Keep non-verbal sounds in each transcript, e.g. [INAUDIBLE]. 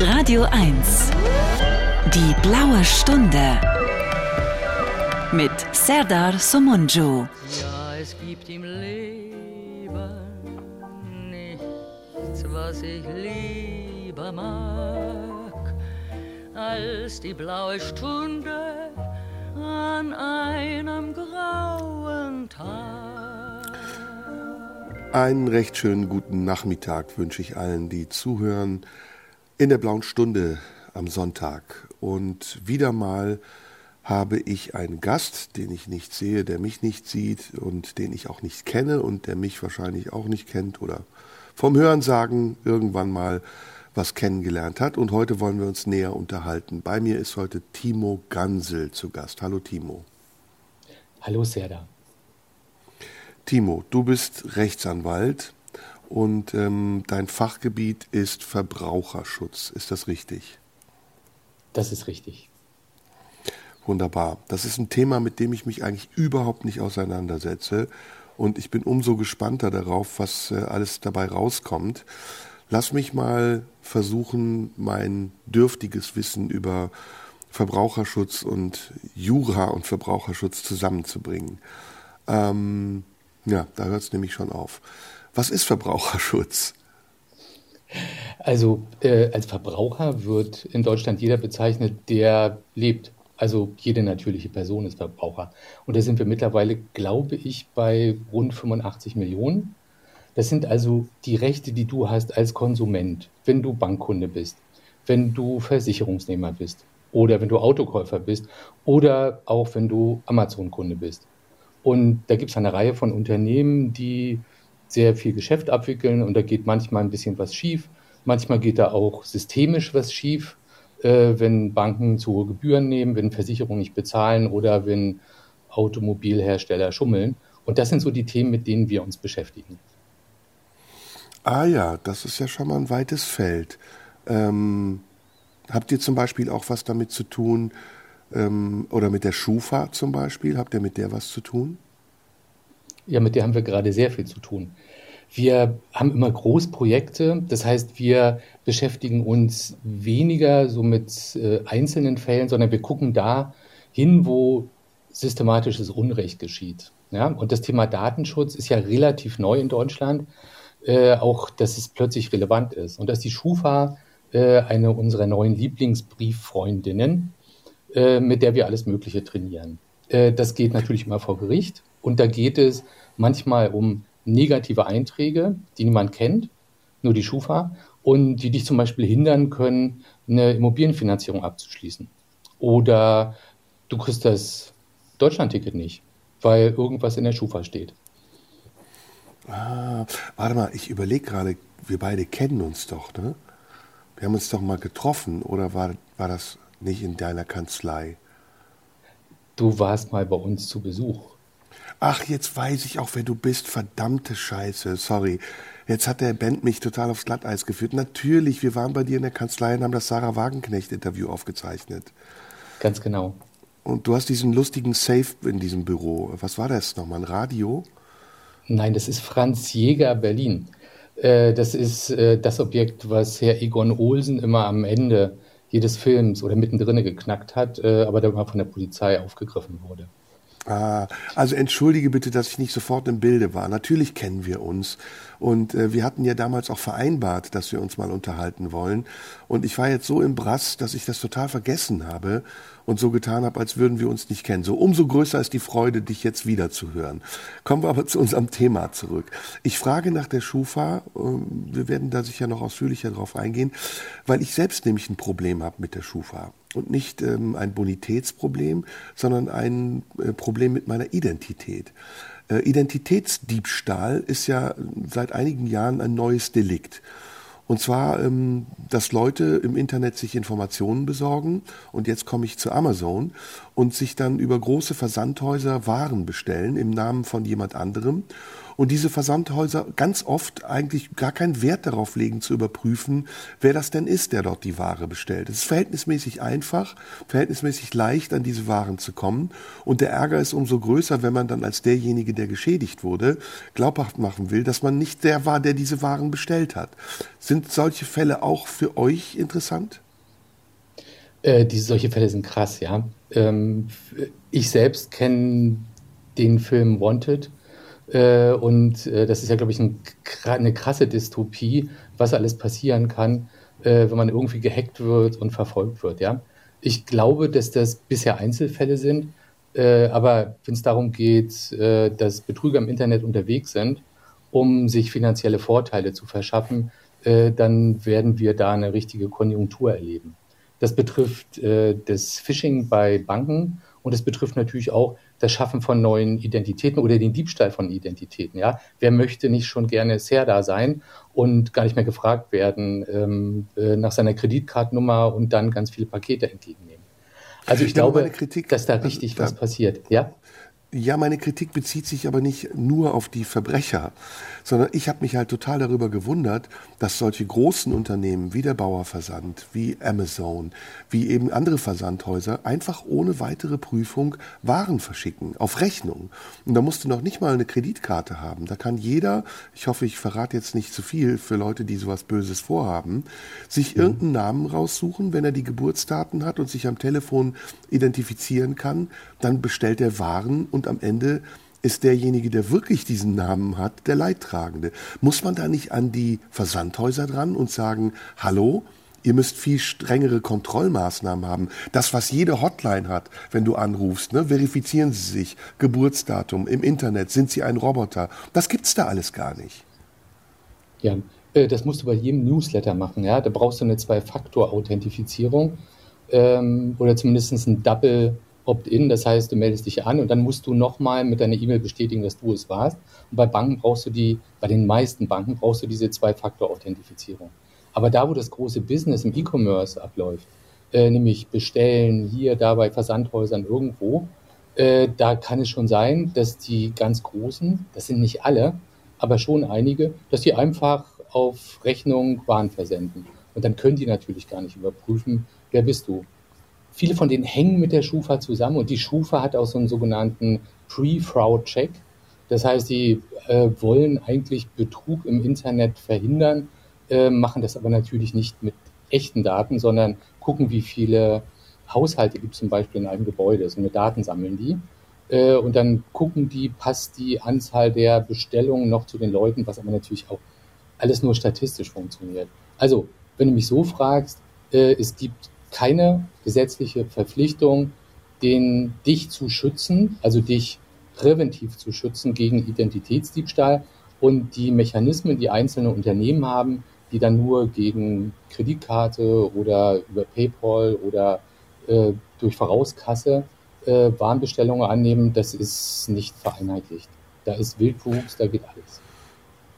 Radio 1. Die blaue Stunde. Mit Serdar Somunju. Ja, es gibt im Leben nichts, was ich lieber mag, als die blaue Stunde an einem grauen Tag. Einen recht schönen guten Nachmittag wünsche ich allen, die zuhören in der blauen Stunde am Sonntag. Und wieder mal habe ich einen Gast, den ich nicht sehe, der mich nicht sieht und den ich auch nicht kenne und der mich wahrscheinlich auch nicht kennt oder vom Hörensagen irgendwann mal was kennengelernt hat. Und heute wollen wir uns näher unterhalten. Bei mir ist heute Timo Gansel zu Gast. Hallo Timo. Hallo Serda. Timo, du bist Rechtsanwalt und ähm, dein Fachgebiet ist Verbraucherschutz. Ist das richtig? Das ist richtig. Wunderbar. Das ist ein Thema, mit dem ich mich eigentlich überhaupt nicht auseinandersetze. Und ich bin umso gespannter darauf, was äh, alles dabei rauskommt. Lass mich mal versuchen, mein dürftiges Wissen über Verbraucherschutz und Jura und Verbraucherschutz zusammenzubringen. Ähm, ja, da hört es nämlich schon auf. Was ist Verbraucherschutz? Also äh, als Verbraucher wird in Deutschland jeder bezeichnet, der lebt. Also jede natürliche Person ist Verbraucher. Und da sind wir mittlerweile, glaube ich, bei rund 85 Millionen. Das sind also die Rechte, die du hast als Konsument, wenn du Bankkunde bist, wenn du Versicherungsnehmer bist oder wenn du Autokäufer bist oder auch wenn du Amazon-Kunde bist. Und da gibt es eine Reihe von Unternehmen, die sehr viel Geschäft abwickeln und da geht manchmal ein bisschen was schief. Manchmal geht da auch systemisch was schief, äh, wenn Banken zu hohe Gebühren nehmen, wenn Versicherungen nicht bezahlen oder wenn Automobilhersteller schummeln. Und das sind so die Themen, mit denen wir uns beschäftigen. Ah ja, das ist ja schon mal ein weites Feld. Ähm, habt ihr zum Beispiel auch was damit zu tun, ähm, oder mit der Schufa zum Beispiel? Habt ihr mit der was zu tun? Ja, mit der haben wir gerade sehr viel zu tun. Wir haben immer Großprojekte, das heißt, wir beschäftigen uns weniger so mit äh, einzelnen Fällen, sondern wir gucken da hin, wo systematisches Unrecht geschieht. Ja? Und das Thema Datenschutz ist ja relativ neu in Deutschland, äh, auch dass es plötzlich relevant ist. Und dass die Schufa äh, eine unserer neuen Lieblingsbrieffreundinnen, äh, mit der wir alles Mögliche trainieren. Äh, das geht natürlich immer vor Gericht. Und da geht es manchmal um negative Einträge, die niemand kennt, nur die Schufa, und die dich zum Beispiel hindern können, eine Immobilienfinanzierung abzuschließen. Oder du kriegst das Deutschlandticket nicht, weil irgendwas in der Schufa steht. Ah, warte mal, ich überlege gerade, wir beide kennen uns doch, ne? Wir haben uns doch mal getroffen, oder war, war das nicht in deiner Kanzlei? Du warst mal bei uns zu Besuch. Ach, jetzt weiß ich auch, wer du bist. Verdammte Scheiße, sorry. Jetzt hat der Band mich total aufs Glatteis geführt. Natürlich, wir waren bei dir in der Kanzlei und haben das Sarah Wagenknecht-Interview aufgezeichnet. Ganz genau. Und du hast diesen lustigen Safe in diesem Büro. Was war das nochmal? Ein Radio? Nein, das ist Franz Jäger Berlin. Äh, das ist äh, das Objekt, was Herr Egon Olsen immer am Ende jedes Films oder mittendrin geknackt hat, äh, aber der immer von der Polizei aufgegriffen wurde. Ah, also entschuldige bitte, dass ich nicht sofort im Bilde war. Natürlich kennen wir uns. Und äh, wir hatten ja damals auch vereinbart, dass wir uns mal unterhalten wollen. Und ich war jetzt so im Brass, dass ich das total vergessen habe und so getan habe, als würden wir uns nicht kennen. So umso größer ist die Freude, dich jetzt wieder zu hören. Kommen wir aber zu unserem Thema zurück. Ich frage nach der Schufa, ähm, wir werden da sicher noch ausführlicher drauf eingehen, weil ich selbst nämlich ein Problem habe mit der Schufa. Und nicht ähm, ein Bonitätsproblem, sondern ein äh, Problem mit meiner Identität. Äh, Identitätsdiebstahl ist ja seit einigen Jahren ein neues Delikt. Und zwar, ähm, dass Leute im Internet sich Informationen besorgen. Und jetzt komme ich zu Amazon und sich dann über große Versandhäuser Waren bestellen im Namen von jemand anderem und diese Versandhäuser ganz oft eigentlich gar keinen Wert darauf legen zu überprüfen, wer das denn ist, der dort die Ware bestellt. Es ist verhältnismäßig einfach, verhältnismäßig leicht an diese Waren zu kommen und der Ärger ist umso größer, wenn man dann als derjenige, der geschädigt wurde, glaubhaft machen will, dass man nicht der war, der diese Waren bestellt hat. Sind solche Fälle auch für euch interessant? Äh, diese solche Fälle sind krass, ja. Ähm, ich selbst kenne den Film Wanted und äh, das ist ja, glaube ich, ein, eine krasse Dystopie, was alles passieren kann, äh, wenn man irgendwie gehackt wird und verfolgt wird, ja. Ich glaube, dass das bisher Einzelfälle sind, äh, aber wenn es darum geht, äh, dass Betrüger im Internet unterwegs sind, um sich finanzielle Vorteile zu verschaffen, dann werden wir da eine richtige Konjunktur erleben. Das betrifft äh, das Phishing bei Banken und es betrifft natürlich auch das Schaffen von neuen Identitäten oder den Diebstahl von Identitäten. Ja, wer möchte nicht schon gerne Serda sein und gar nicht mehr gefragt werden ähm, äh, nach seiner Kreditkartennummer und dann ganz viele Pakete entgegennehmen? Also ich ja, glaube, Kritik, dass da richtig also, was passiert. Ja. Ja, meine Kritik bezieht sich aber nicht nur auf die Verbrecher, sondern ich habe mich halt total darüber gewundert, dass solche großen Unternehmen wie der Bauerversand, wie Amazon, wie eben andere Versandhäuser einfach ohne weitere Prüfung Waren verschicken, auf Rechnung. Und da musst du noch nicht mal eine Kreditkarte haben. Da kann jeder, ich hoffe, ich verrate jetzt nicht zu viel für Leute, die sowas Böses vorhaben, sich mhm. irgendeinen Namen raussuchen, wenn er die Geburtsdaten hat und sich am Telefon identifizieren kann, dann bestellt er Waren und am Ende ist derjenige, der wirklich diesen Namen hat, der Leidtragende. Muss man da nicht an die Versandhäuser dran und sagen, hallo, ihr müsst viel strengere Kontrollmaßnahmen haben. Das, was jede Hotline hat, wenn du anrufst, ne? verifizieren Sie sich, Geburtsdatum, im Internet, sind Sie ein Roboter. Das gibt's da alles gar nicht. Ja, äh, das musst du bei jedem Newsletter machen. Ja? Da brauchst du eine Zwei-Faktor-Authentifizierung ähm, oder zumindest ein Double- Opt-in, das heißt, du meldest dich an und dann musst du nochmal mit deiner E-Mail bestätigen, dass du es warst. Und bei Banken brauchst du die, bei den meisten Banken brauchst du diese Zwei-Faktor-Authentifizierung. Aber da, wo das große Business im E-Commerce abläuft, äh, nämlich bestellen hier, da bei Versandhäusern irgendwo, äh, da kann es schon sein, dass die ganz großen, das sind nicht alle, aber schon einige, dass die einfach auf Rechnung Waren versenden. Und dann können die natürlich gar nicht überprüfen, wer bist du viele von denen hängen mit der Schufa zusammen und die Schufa hat auch so einen sogenannten Pre-Fraud-Check. Das heißt, die äh, wollen eigentlich Betrug im Internet verhindern, äh, machen das aber natürlich nicht mit echten Daten, sondern gucken, wie viele Haushalte gibt es zum Beispiel in einem Gebäude. So eine Daten sammeln die. Äh, und dann gucken die, passt die Anzahl der Bestellungen noch zu den Leuten, was aber natürlich auch alles nur statistisch funktioniert. Also, wenn du mich so fragst, äh, es gibt keine gesetzliche Verpflichtung, den dich zu schützen, also dich präventiv zu schützen gegen Identitätsdiebstahl und die Mechanismen, die einzelne Unternehmen haben, die dann nur gegen Kreditkarte oder über PayPal oder äh, durch Vorauskasse äh, Warenbestellungen annehmen, das ist nicht vereinheitlicht. Da ist Wildwuchs, da geht alles.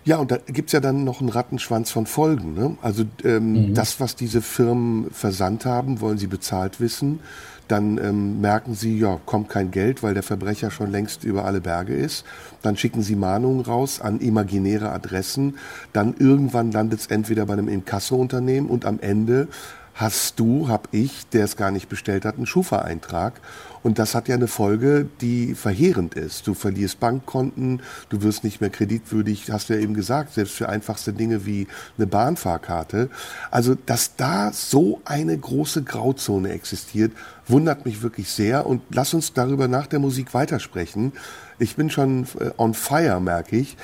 Ja, und da gibt's ja dann noch einen Rattenschwanz von Folgen. Ne? Also ähm, mhm. das, was diese Firmen versandt haben, wollen sie bezahlt wissen. Dann ähm, merken sie, ja, kommt kein Geld, weil der Verbrecher schon längst über alle Berge ist. Dann schicken sie Mahnungen raus an imaginäre Adressen. Dann irgendwann landet es entweder bei einem Inkasso-Unternehmen und am Ende hast du, hab ich, der es gar nicht bestellt hat, einen Schufa-Eintrag. Und das hat ja eine Folge, die verheerend ist. Du verlierst Bankkonten, du wirst nicht mehr kreditwürdig, hast du ja eben gesagt, selbst für einfachste Dinge wie eine Bahnfahrkarte. Also, dass da so eine große Grauzone existiert, wundert mich wirklich sehr. Und lass uns darüber nach der Musik weitersprechen. Ich bin schon äh, on fire, merke ich.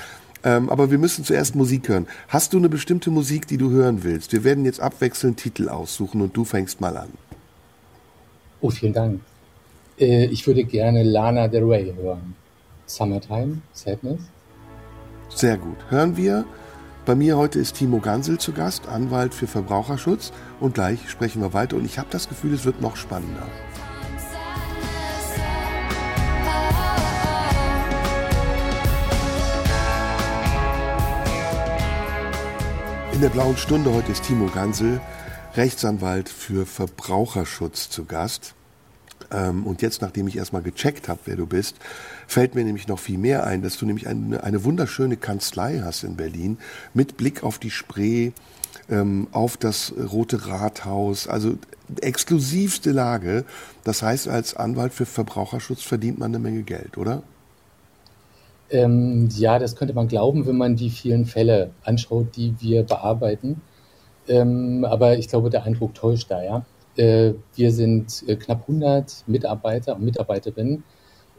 Ähm, aber wir müssen zuerst Musik hören. Hast du eine bestimmte Musik, die du hören willst? Wir werden jetzt abwechselnd Titel aussuchen und du fängst mal an. Oh, vielen Dank. Äh, ich würde gerne Lana Del Rey hören. Summertime, Sadness. Sehr gut. Hören wir. Bei mir heute ist Timo Gansel zu Gast, Anwalt für Verbraucherschutz. Und gleich sprechen wir weiter. Und ich habe das Gefühl, es wird noch spannender. Der blauen Stunde heute ist Timo Gansel, Rechtsanwalt für Verbraucherschutz zu Gast. Ähm, und jetzt, nachdem ich erstmal gecheckt habe, wer du bist, fällt mir nämlich noch viel mehr ein, dass du nämlich eine, eine wunderschöne Kanzlei hast in Berlin mit Blick auf die Spree, ähm, auf das Rote Rathaus, also exklusivste Lage. Das heißt, als Anwalt für Verbraucherschutz verdient man eine Menge Geld, oder? Ähm, ja, das könnte man glauben, wenn man die vielen Fälle anschaut, die wir bearbeiten. Ähm, aber ich glaube, der Eindruck täuscht da, ja. Äh, wir sind äh, knapp 100 Mitarbeiter und Mitarbeiterinnen,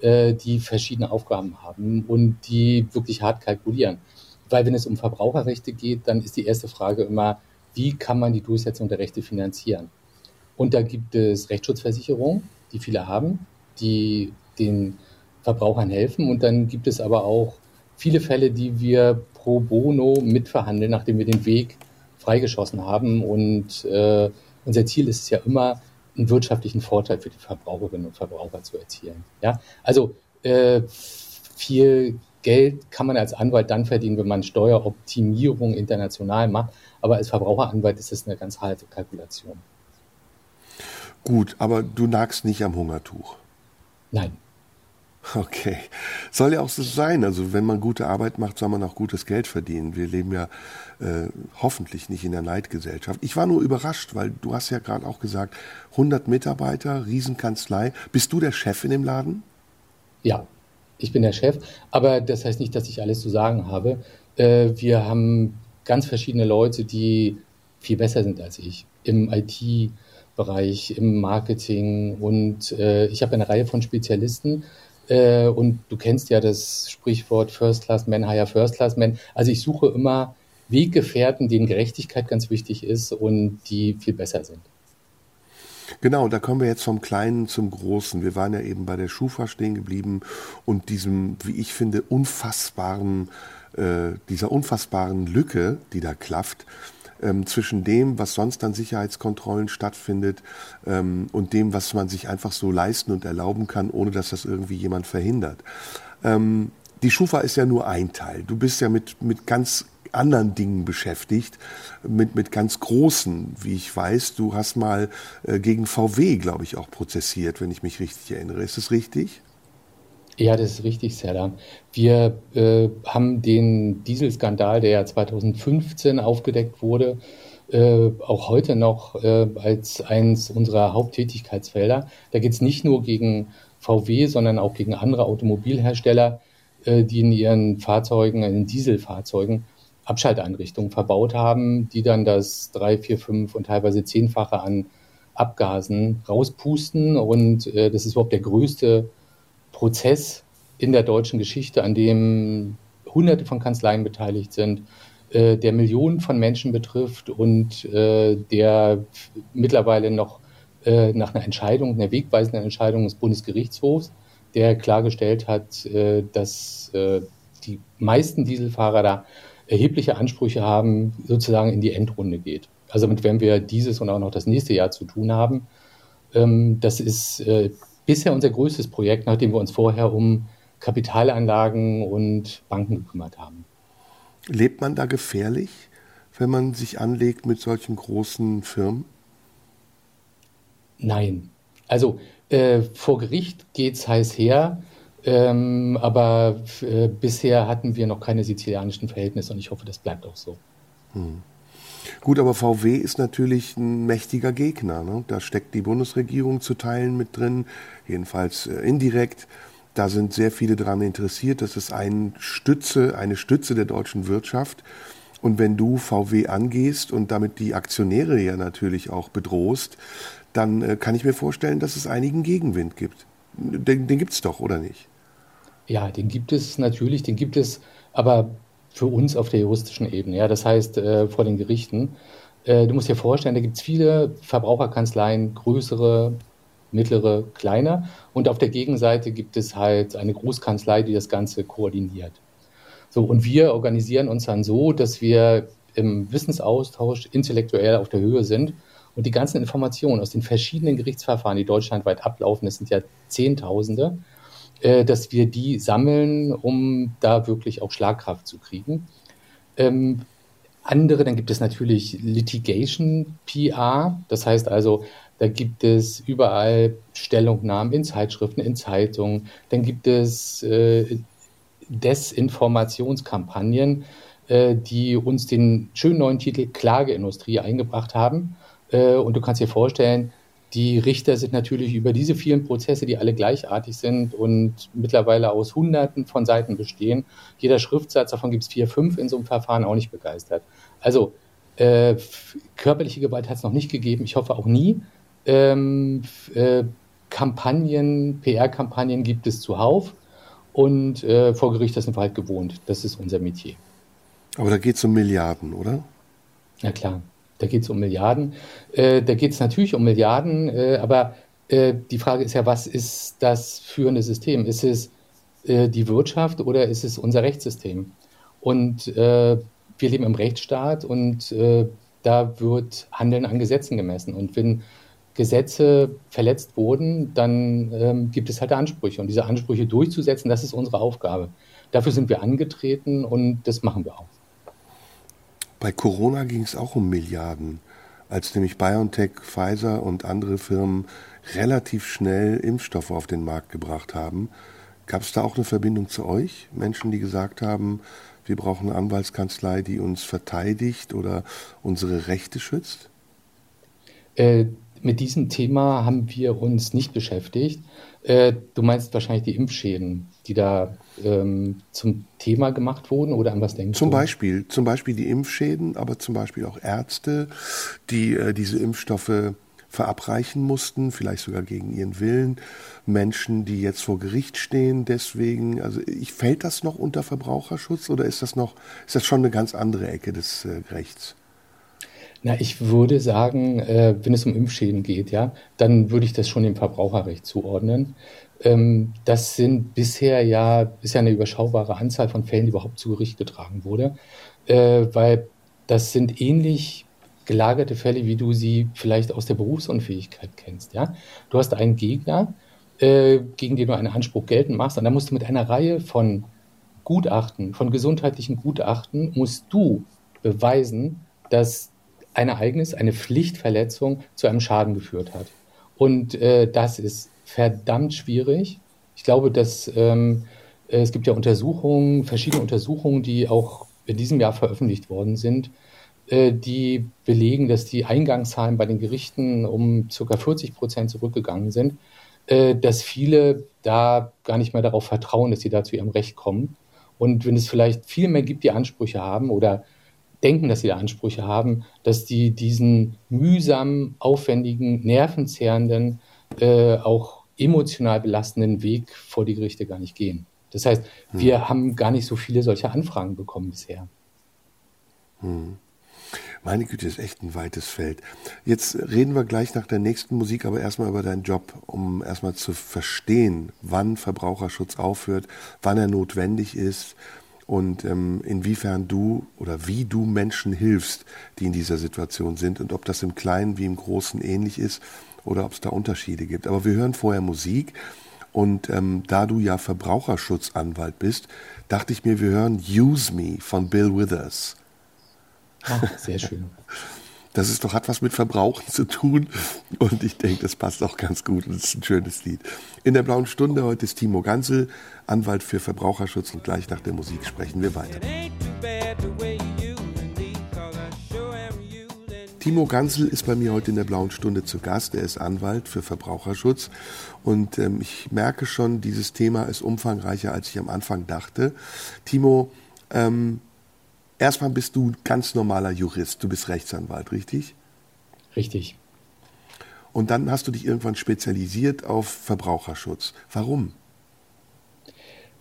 äh, die verschiedene Aufgaben haben und die wirklich hart kalkulieren. Weil wenn es um Verbraucherrechte geht, dann ist die erste Frage immer, wie kann man die Durchsetzung der Rechte finanzieren? Und da gibt es Rechtsschutzversicherungen, die viele haben, die den Verbrauchern helfen. Und dann gibt es aber auch viele Fälle, die wir pro bono mitverhandeln, nachdem wir den Weg freigeschossen haben. Und äh, unser Ziel ist es ja immer, einen wirtschaftlichen Vorteil für die Verbraucherinnen und Verbraucher zu erzielen. Ja, also äh, viel Geld kann man als Anwalt dann verdienen, wenn man Steueroptimierung international macht. Aber als Verbraucheranwalt ist es eine ganz harte Kalkulation. Gut, aber du nagst nicht am Hungertuch. Nein. Okay. Soll ja auch so sein. Also wenn man gute Arbeit macht, soll man auch gutes Geld verdienen. Wir leben ja äh, hoffentlich nicht in der Neidgesellschaft. Ich war nur überrascht, weil du hast ja gerade auch gesagt, 100 Mitarbeiter, Riesenkanzlei. Bist du der Chef in dem Laden? Ja, ich bin der Chef, aber das heißt nicht, dass ich alles zu sagen habe. Äh, wir haben ganz verschiedene Leute, die viel besser sind als ich im IT-Bereich, im Marketing und äh, ich habe eine Reihe von Spezialisten. Äh, und du kennst ja das Sprichwort First Class Men hire First Class Men. Also ich suche immer Weggefährten, denen Gerechtigkeit ganz wichtig ist und die viel besser sind. Genau, da kommen wir jetzt vom Kleinen zum Großen. Wir waren ja eben bei der Schufa stehen geblieben und diesem, wie ich finde, unfassbaren, äh, dieser unfassbaren Lücke, die da klafft, ähm, zwischen dem, was sonst an Sicherheitskontrollen stattfindet ähm, und dem, was man sich einfach so leisten und erlauben kann, ohne dass das irgendwie jemand verhindert. Ähm, die Schufa ist ja nur ein Teil. Du bist ja mit, mit ganz anderen Dingen beschäftigt, mit, mit ganz großen, wie ich weiß. Du hast mal äh, gegen VW, glaube ich, auch prozessiert, wenn ich mich richtig erinnere. Ist das richtig? Ja, das ist richtig, Serda. Wir äh, haben den Dieselskandal, der ja 2015 aufgedeckt wurde, äh, auch heute noch äh, als eines unserer Haupttätigkeitsfelder. Da geht es nicht nur gegen VW, sondern auch gegen andere Automobilhersteller, äh, die in ihren Fahrzeugen, in Dieselfahrzeugen, Abschalteinrichtungen verbaut haben, die dann das drei, vier, fünf und teilweise zehnfache an Abgasen rauspusten. Und äh, das ist überhaupt der größte Prozess in der deutschen Geschichte, an dem Hunderte von Kanzleien beteiligt sind, äh, der Millionen von Menschen betrifft und äh, der mittlerweile noch äh, nach einer Entscheidung, einer wegweisenden Entscheidung des Bundesgerichtshofs, der klargestellt hat, äh, dass äh, die meisten Dieselfahrer da erhebliche Ansprüche haben, sozusagen in die Endrunde geht. Also mit wem wir dieses und auch noch das nächste Jahr zu tun haben. Ähm, das ist äh, bisher unser größtes Projekt, nachdem wir uns vorher um Kapitalanlagen und Banken gekümmert haben. Lebt man da gefährlich, wenn man sich anlegt mit solchen großen Firmen? Nein. Also äh, vor Gericht geht es heiß her. Ähm, aber äh, bisher hatten wir noch keine sizilianischen Verhältnisse und ich hoffe, das bleibt auch so. Hm. Gut, aber VW ist natürlich ein mächtiger Gegner. Ne? Da steckt die Bundesregierung zu Teilen mit drin, jedenfalls äh, indirekt. Da sind sehr viele daran interessiert. Das ist ein Stütze, eine Stütze der deutschen Wirtschaft. Und wenn du VW angehst und damit die Aktionäre ja natürlich auch bedrohst, dann äh, kann ich mir vorstellen, dass es einigen Gegenwind gibt. Den, den gibt es doch, oder nicht? Ja, den gibt es natürlich, den gibt es aber für uns auf der juristischen Ebene. Ja, das heißt äh, vor den Gerichten. Äh, du musst dir vorstellen, da gibt es viele Verbraucherkanzleien, größere, mittlere, kleine. Und auf der Gegenseite gibt es halt eine Großkanzlei, die das Ganze koordiniert. So, und wir organisieren uns dann so, dass wir im Wissensaustausch intellektuell auf der Höhe sind und die ganzen Informationen aus den verschiedenen Gerichtsverfahren, die deutschlandweit ablaufen, das sind ja Zehntausende, äh, dass wir die sammeln, um da wirklich auch Schlagkraft zu kriegen. Ähm, andere, dann gibt es natürlich Litigation PR. Das heißt also, Da gibt es überall Stellungnahmen in Zeitschriften, in Zeitungen. Dann gibt es äh, Desinformationskampagnen, äh, die uns den schönen neuen Titel Klageindustrie eingebracht haben. Äh, und du kannst dir vorstellen, die Richter sind natürlich über diese vielen Prozesse, die alle gleichartig sind und mittlerweile aus Hunderten von Seiten bestehen, jeder Schriftsatz, davon gibt es vier, fünf in so einem Verfahren, auch nicht begeistert. Also äh, körperliche Gewalt hat es noch nicht gegeben, ich hoffe auch nie. Ähm, äh, Kampagnen, PR-Kampagnen gibt es zuhauf und äh, vor Gericht sind wir halt gewohnt. Das ist unser Metier. Aber da geht es um Milliarden, oder? Na klar. Da geht es um Milliarden. Äh, da geht es natürlich um Milliarden, äh, aber äh, die Frage ist ja, was ist das führende System? Ist es äh, die Wirtschaft oder ist es unser Rechtssystem? Und äh, wir leben im Rechtsstaat und äh, da wird Handeln an Gesetzen gemessen. Und wenn Gesetze verletzt wurden, dann ähm, gibt es halt Ansprüche. Und diese Ansprüche durchzusetzen, das ist unsere Aufgabe. Dafür sind wir angetreten und das machen wir auch. Bei Corona ging es auch um Milliarden, als nämlich BioNTech, Pfizer und andere Firmen relativ schnell Impfstoffe auf den Markt gebracht haben. Gab es da auch eine Verbindung zu euch? Menschen, die gesagt haben, wir brauchen eine Anwaltskanzlei, die uns verteidigt oder unsere Rechte schützt? Äh, mit diesem Thema haben wir uns nicht beschäftigt. Äh, du meinst wahrscheinlich die Impfschäden, die da ähm, zum Thema gemacht wurden oder an was denkst zum du? Beispiel, zum Beispiel die Impfschäden, aber zum Beispiel auch Ärzte, die äh, diese Impfstoffe verabreichen mussten, vielleicht sogar gegen ihren Willen. Menschen, die jetzt vor Gericht stehen, deswegen, also ich, fällt das noch unter Verbraucherschutz oder ist das noch, ist das schon eine ganz andere Ecke des äh, Rechts? Na, ich würde sagen, äh, wenn es um Impfschäden geht, ja, dann würde ich das schon dem Verbraucherrecht zuordnen. Ähm, das sind bisher ja, ja eine überschaubare Anzahl von Fällen, die überhaupt zu Gericht getragen wurde, äh, weil das sind ähnlich gelagerte Fälle, wie du sie vielleicht aus der Berufsunfähigkeit kennst, ja. Du hast einen Gegner, äh, gegen den du einen Anspruch geltend machst, und dann musst du mit einer Reihe von Gutachten, von gesundheitlichen Gutachten, musst du beweisen, dass ein Ereignis, eine Pflichtverletzung zu einem Schaden geführt hat. Und äh, das ist verdammt schwierig. Ich glaube, dass ähm, es gibt ja Untersuchungen, verschiedene Untersuchungen, die auch in diesem Jahr veröffentlicht worden sind, äh, die belegen, dass die Eingangszahlen bei den Gerichten um ca. 40 Prozent zurückgegangen sind, äh, dass viele da gar nicht mehr darauf vertrauen, dass sie da zu ihrem Recht kommen. Und wenn es vielleicht viel mehr gibt, die Ansprüche haben oder denken, dass sie da Ansprüche haben, dass die diesen mühsam, aufwendigen, nervenzehrenden, äh, auch emotional belastenden Weg vor die Gerichte gar nicht gehen. Das heißt, hm. wir haben gar nicht so viele solche Anfragen bekommen bisher. Hm. Meine Güte, ist echt ein weites Feld. Jetzt reden wir gleich nach der nächsten Musik, aber erstmal über deinen Job, um erstmal zu verstehen, wann Verbraucherschutz aufhört, wann er notwendig ist, und ähm, inwiefern du oder wie du Menschen hilfst, die in dieser Situation sind und ob das im Kleinen wie im Großen ähnlich ist oder ob es da Unterschiede gibt. Aber wir hören vorher Musik und ähm, da du ja Verbraucherschutzanwalt bist, dachte ich mir, wir hören Use Me von Bill Withers. Ach, sehr schön. Das ist doch, hat was mit Verbrauchen zu tun. Und ich denke, das passt auch ganz gut und es ist ein schönes Lied. In der blauen Stunde heute ist Timo Gansel, Anwalt für Verbraucherschutz und gleich nach der Musik sprechen wir weiter. Timo Gansel ist bei mir heute in der blauen Stunde zu Gast. Er ist Anwalt für Verbraucherschutz und ähm, ich merke schon, dieses Thema ist umfangreicher, als ich am Anfang dachte. Timo, ähm, erstmal bist du ganz normaler Jurist, du bist Rechtsanwalt, richtig? Richtig. Und dann hast du dich irgendwann spezialisiert auf Verbraucherschutz. Warum?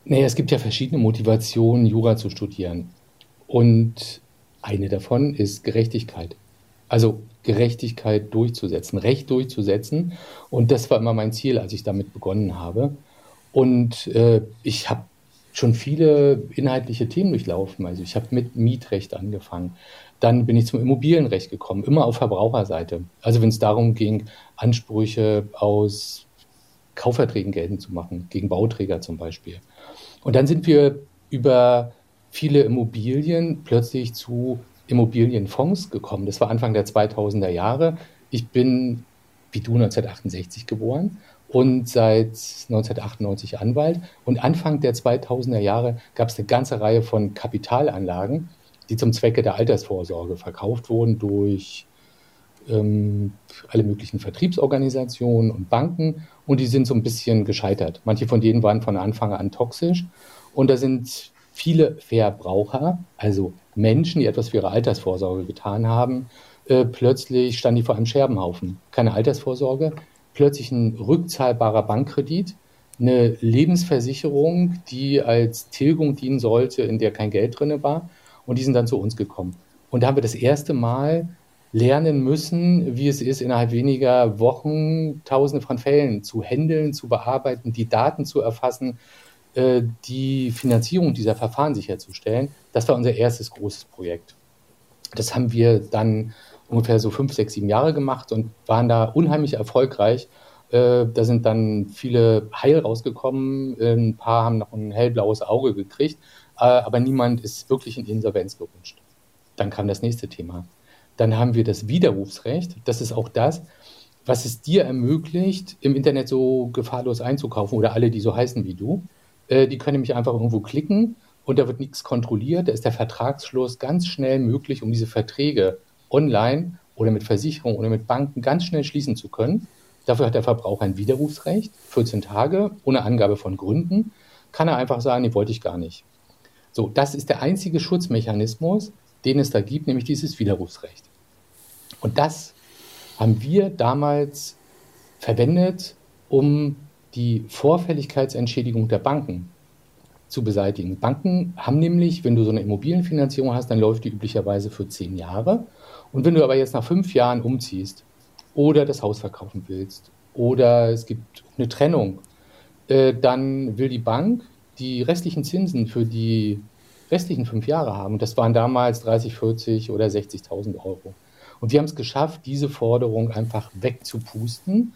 Naja, es gibt ja verschiedene Motivationen, Jura zu studieren. Und eine davon ist Gerechtigkeit. Also Gerechtigkeit durchzusetzen, Recht durchzusetzen. Und das war immer mein Ziel, als ich damit begonnen habe. Und äh, ich habe schon viele inhaltliche Themen durchlaufen. Also ich habe mit Mietrecht angefangen. Dann bin ich zum Immobilienrecht gekommen, immer auf Verbraucherseite. Also wenn es darum ging, Ansprüche aus Kaufverträgen geltend zu machen, gegen Bauträger zum Beispiel. Und dann sind wir über viele Immobilien plötzlich zu Immobilienfonds gekommen. Das war Anfang der 2000er Jahre. Ich bin wie du 1968 geboren und seit 1998 Anwalt. Und Anfang der 2000er Jahre gab es eine ganze Reihe von Kapitalanlagen, die zum Zwecke der Altersvorsorge verkauft wurden durch ähm, alle möglichen Vertriebsorganisationen und Banken. Und die sind so ein bisschen gescheitert. Manche von denen waren von Anfang an toxisch. Und da sind viele Verbraucher, also Menschen, die etwas für ihre Altersvorsorge getan haben, äh, plötzlich standen die vor einem Scherbenhaufen. Keine Altersvorsorge, plötzlich ein rückzahlbarer Bankkredit, eine Lebensversicherung, die als Tilgung dienen sollte, in der kein Geld drin war. Und die sind dann zu uns gekommen. Und da haben wir das erste Mal lernen müssen, wie es ist, innerhalb weniger Wochen Tausende von Fällen zu handeln, zu bearbeiten, die Daten zu erfassen, die Finanzierung dieser Verfahren sicherzustellen. Das war unser erstes großes Projekt. Das haben wir dann ungefähr so fünf, sechs, sieben Jahre gemacht und waren da unheimlich erfolgreich. Äh, da sind dann viele heil rausgekommen. Ein paar haben noch ein hellblaues Auge gekriegt, äh, aber niemand ist wirklich in Insolvenz gerutscht. Dann kam das nächste Thema. Dann haben wir das Widerrufsrecht. Das ist auch das, was es dir ermöglicht, im Internet so gefahrlos einzukaufen oder alle, die so heißen wie du. Äh, die können nämlich einfach irgendwo klicken und da wird nichts kontrolliert. Da ist der Vertragsschluss ganz schnell möglich, um diese Verträge online oder mit Versicherungen oder mit Banken ganz schnell schließen zu können. Dafür hat der Verbraucher ein Widerrufsrecht, 14 Tage, ohne Angabe von Gründen. Kann er einfach sagen, nee, wollte ich gar nicht. So, das ist der einzige Schutzmechanismus, den es da gibt, nämlich dieses Widerrufsrecht. Und das haben wir damals verwendet, um die Vorfälligkeitsentschädigung der Banken zu beseitigen. Banken haben nämlich, wenn du so eine Immobilienfinanzierung hast, dann läuft die üblicherweise für zehn Jahre. Und wenn du aber jetzt nach fünf Jahren umziehst oder das Haus verkaufen willst oder es gibt eine Trennung, äh, dann will die Bank die restlichen Zinsen für die restlichen fünf Jahre haben. Und das waren damals 30, 40 oder 60.000 Euro. Und wir haben es geschafft, diese Forderung einfach wegzupusten,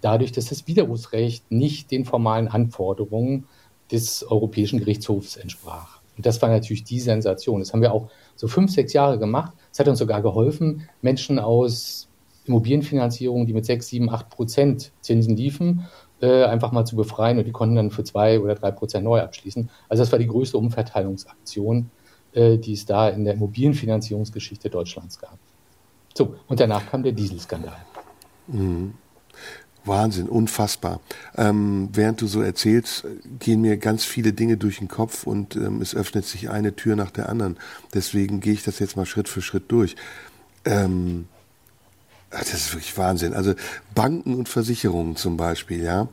dadurch, dass das Widerrufsrecht nicht den formalen Anforderungen des Europäischen Gerichtshofs entsprach. Und das war natürlich die Sensation. Das haben wir auch so fünf, sechs Jahre gemacht. Es hat uns sogar geholfen, Menschen aus Immobilienfinanzierung, die mit sechs, sieben, acht Prozent Zinsen liefen, äh, einfach mal zu befreien und die konnten dann für zwei oder drei Prozent neu abschließen. Also das war die größte Umverteilungsaktion, äh, die es da in der Immobilienfinanzierungsgeschichte Deutschlands gab. So, und danach kam der Dieselskandal. Mhm. Wahnsinn, unfassbar. Ähm, während du so erzählst, gehen mir ganz viele Dinge durch den Kopf und ähm, es öffnet sich eine Tür nach der anderen. Deswegen gehe ich das jetzt mal Schritt für Schritt durch. Ähm, das ist wirklich Wahnsinn. Also Banken und Versicherungen zum Beispiel, ja,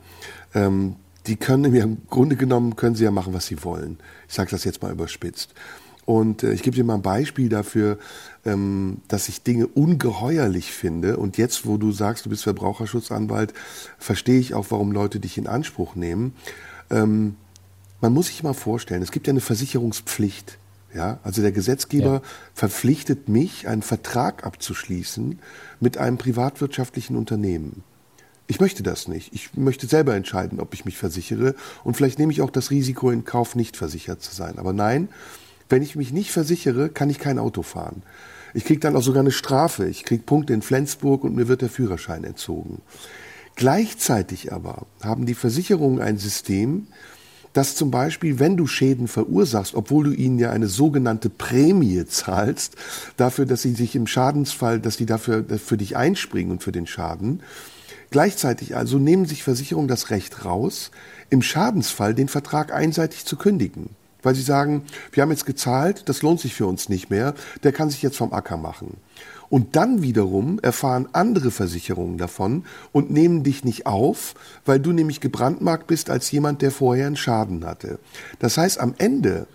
ähm, die können im Grunde genommen können sie ja machen, was sie wollen. Ich sage das jetzt mal überspitzt. Und äh, ich gebe dir mal ein Beispiel dafür, ähm, dass ich Dinge ungeheuerlich finde. Und jetzt, wo du sagst, du bist Verbraucherschutzanwalt, verstehe ich auch, warum Leute dich in Anspruch nehmen. Ähm, man muss sich mal vorstellen, es gibt ja eine Versicherungspflicht. Ja, also der Gesetzgeber ja. verpflichtet mich, einen Vertrag abzuschließen mit einem privatwirtschaftlichen Unternehmen. Ich möchte das nicht. Ich möchte selber entscheiden, ob ich mich versichere. Und vielleicht nehme ich auch das Risiko in Kauf, nicht versichert zu sein. Aber nein, wenn ich mich nicht versichere, kann ich kein Auto fahren. Ich kriege dann auch sogar eine Strafe. Ich kriege Punkte in Flensburg und mir wird der Führerschein entzogen. Gleichzeitig aber haben die Versicherungen ein System, dass zum Beispiel, wenn du Schäden verursachst, obwohl du ihnen ja eine sogenannte Prämie zahlst, dafür, dass sie sich im Schadensfall, dass sie dafür für dich einspringen und für den Schaden, gleichzeitig also nehmen sich Versicherungen das Recht raus, im Schadensfall den Vertrag einseitig zu kündigen weil sie sagen, wir haben jetzt gezahlt, das lohnt sich für uns nicht mehr, der kann sich jetzt vom Acker machen. Und dann wiederum erfahren andere Versicherungen davon und nehmen dich nicht auf, weil du nämlich gebrandmarkt bist als jemand, der vorher einen Schaden hatte. Das heißt, am Ende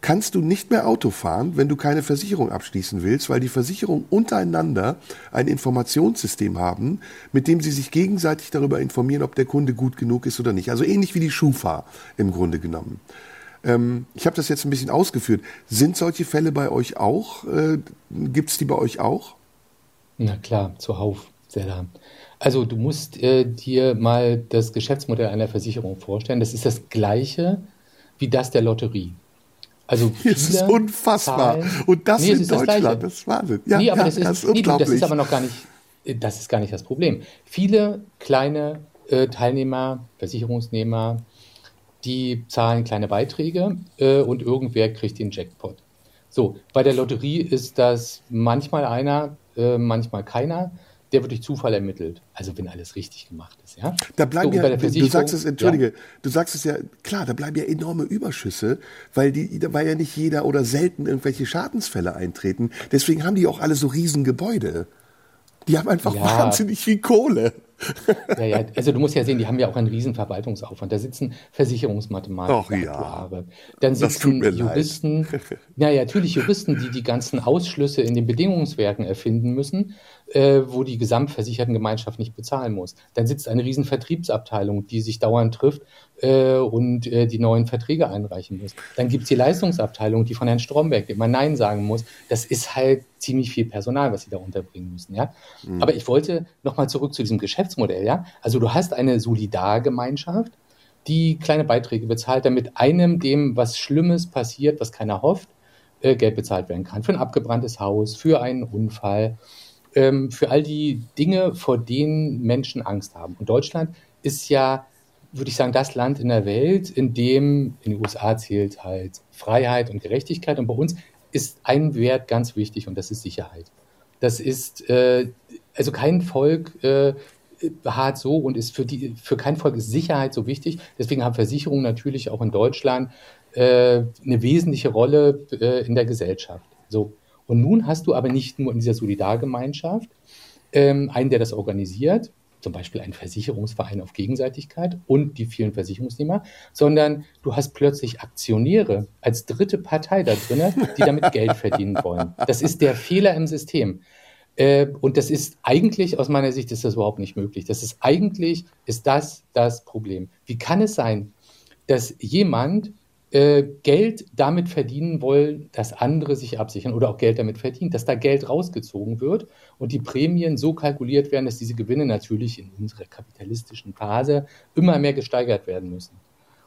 kannst du nicht mehr Auto fahren, wenn du keine Versicherung abschließen willst, weil die Versicherungen untereinander ein Informationssystem haben, mit dem sie sich gegenseitig darüber informieren, ob der Kunde gut genug ist oder nicht. Also ähnlich wie die Schufa im Grunde genommen. Ähm, ich habe das jetzt ein bisschen ausgeführt. Sind solche Fälle bei euch auch? Äh, Gibt es die bei euch auch? Na klar, zuhauf, sehr da. Also du musst äh, dir mal das Geschäftsmodell einer Versicherung vorstellen. Das ist das gleiche wie das der Lotterie. Also [LAUGHS] das ist unfassbar. Zahlen, Und das nee, in Deutschland, das, das ist Wahnsinn. Ja, nee, aber ja, das, ist, das ist nee, das ist aber noch gar nicht das ist gar nicht das Problem. Viele kleine äh, Teilnehmer, Versicherungsnehmer, die zahlen kleine Beiträge äh, und irgendwer kriegt den Jackpot. So, bei der Lotterie ist das manchmal einer, äh, manchmal keiner. Der wird durch Zufall ermittelt. Also wenn alles richtig gemacht ist, ja. Da bleiben so, ja, du sagst es, entschuldige, ja. du sagst es ja, klar, da bleiben ja enorme Überschüsse, weil die, weil ja nicht jeder oder selten irgendwelche Schadensfälle eintreten. Deswegen haben die auch alle so riesen Gebäude. Die haben einfach ja. wahnsinnig viel Kohle. Ja, ja, also du musst ja sehen, die haben ja auch einen riesen Verwaltungsaufwand. Da sitzen Versicherungsmathematiker, ja, Aktuare. Dann sitzen Juristen, [LAUGHS] ja, ja, natürlich Juristen, die die ganzen Ausschlüsse in den Bedingungswerken erfinden müssen, äh, wo die Gesamtversichertengemeinschaft nicht bezahlen muss. Dann sitzt eine riesen Vertriebsabteilung, die sich dauernd trifft äh, und äh, die neuen Verträge einreichen muss. Dann gibt es die Leistungsabteilung, die von Herrn Stromberg immer Nein sagen muss. Das ist halt ziemlich viel Personal, was sie da unterbringen müssen. Ja? Mhm. Aber ich wollte nochmal zurück zu diesem Geschäftsmodell. Ja? Also du hast eine Solidargemeinschaft, die kleine Beiträge bezahlt, damit einem dem was Schlimmes passiert, was keiner hofft, äh, Geld bezahlt werden kann. Für ein abgebranntes Haus, für einen Unfall, ähm, für all die Dinge, vor denen Menschen Angst haben. Und Deutschland ist ja, würde ich sagen, das Land in der Welt, in dem in den USA zählt halt Freiheit und Gerechtigkeit. Und bei uns ist ein Wert ganz wichtig und das ist Sicherheit. Das ist, äh, also kein Volk äh, beharrt so und ist für, die, für kein Volk ist Sicherheit so wichtig. Deswegen haben Versicherungen natürlich auch in Deutschland äh, eine wesentliche Rolle äh, in der Gesellschaft. So. Und nun hast du aber nicht nur in dieser Solidargemeinschaft ähm, einen, der das organisiert, zum Beispiel einen Versicherungsverein auf Gegenseitigkeit und die vielen Versicherungsnehmer, sondern du hast plötzlich Aktionäre als dritte Partei da drin, die damit [LAUGHS] Geld verdienen wollen. Das ist der Fehler im System. Äh, und das ist eigentlich, aus meiner Sicht, ist das überhaupt nicht möglich. Das ist eigentlich, ist das das Problem. Wie kann es sein, dass jemand äh, Geld damit verdienen wollen, dass andere sich absichern oder auch Geld damit verdienen, dass da Geld rausgezogen wird und die Prämien so kalkuliert werden, dass diese Gewinne natürlich in unserer kapitalistischen Phase immer mehr gesteigert werden müssen.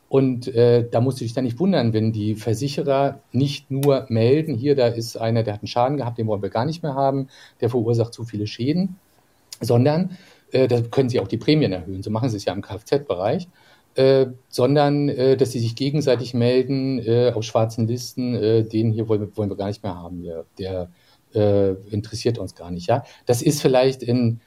Und äh, da musst du dich dann nicht wundern, wenn die Versicherer nicht nur melden, hier, da ist einer, der hat einen Schaden gehabt, den wollen wir gar nicht mehr haben, der verursacht zu viele Schäden, sondern äh, da können sie auch die Prämien erhöhen. So machen sie es ja im Kfz-Bereich äh, sondern äh, dass sie sich gegenseitig melden äh, auf schwarzen Listen, äh, den hier wollen wir, wollen wir gar nicht mehr haben, der, der äh, interessiert uns gar nicht. Ja, das ist vielleicht in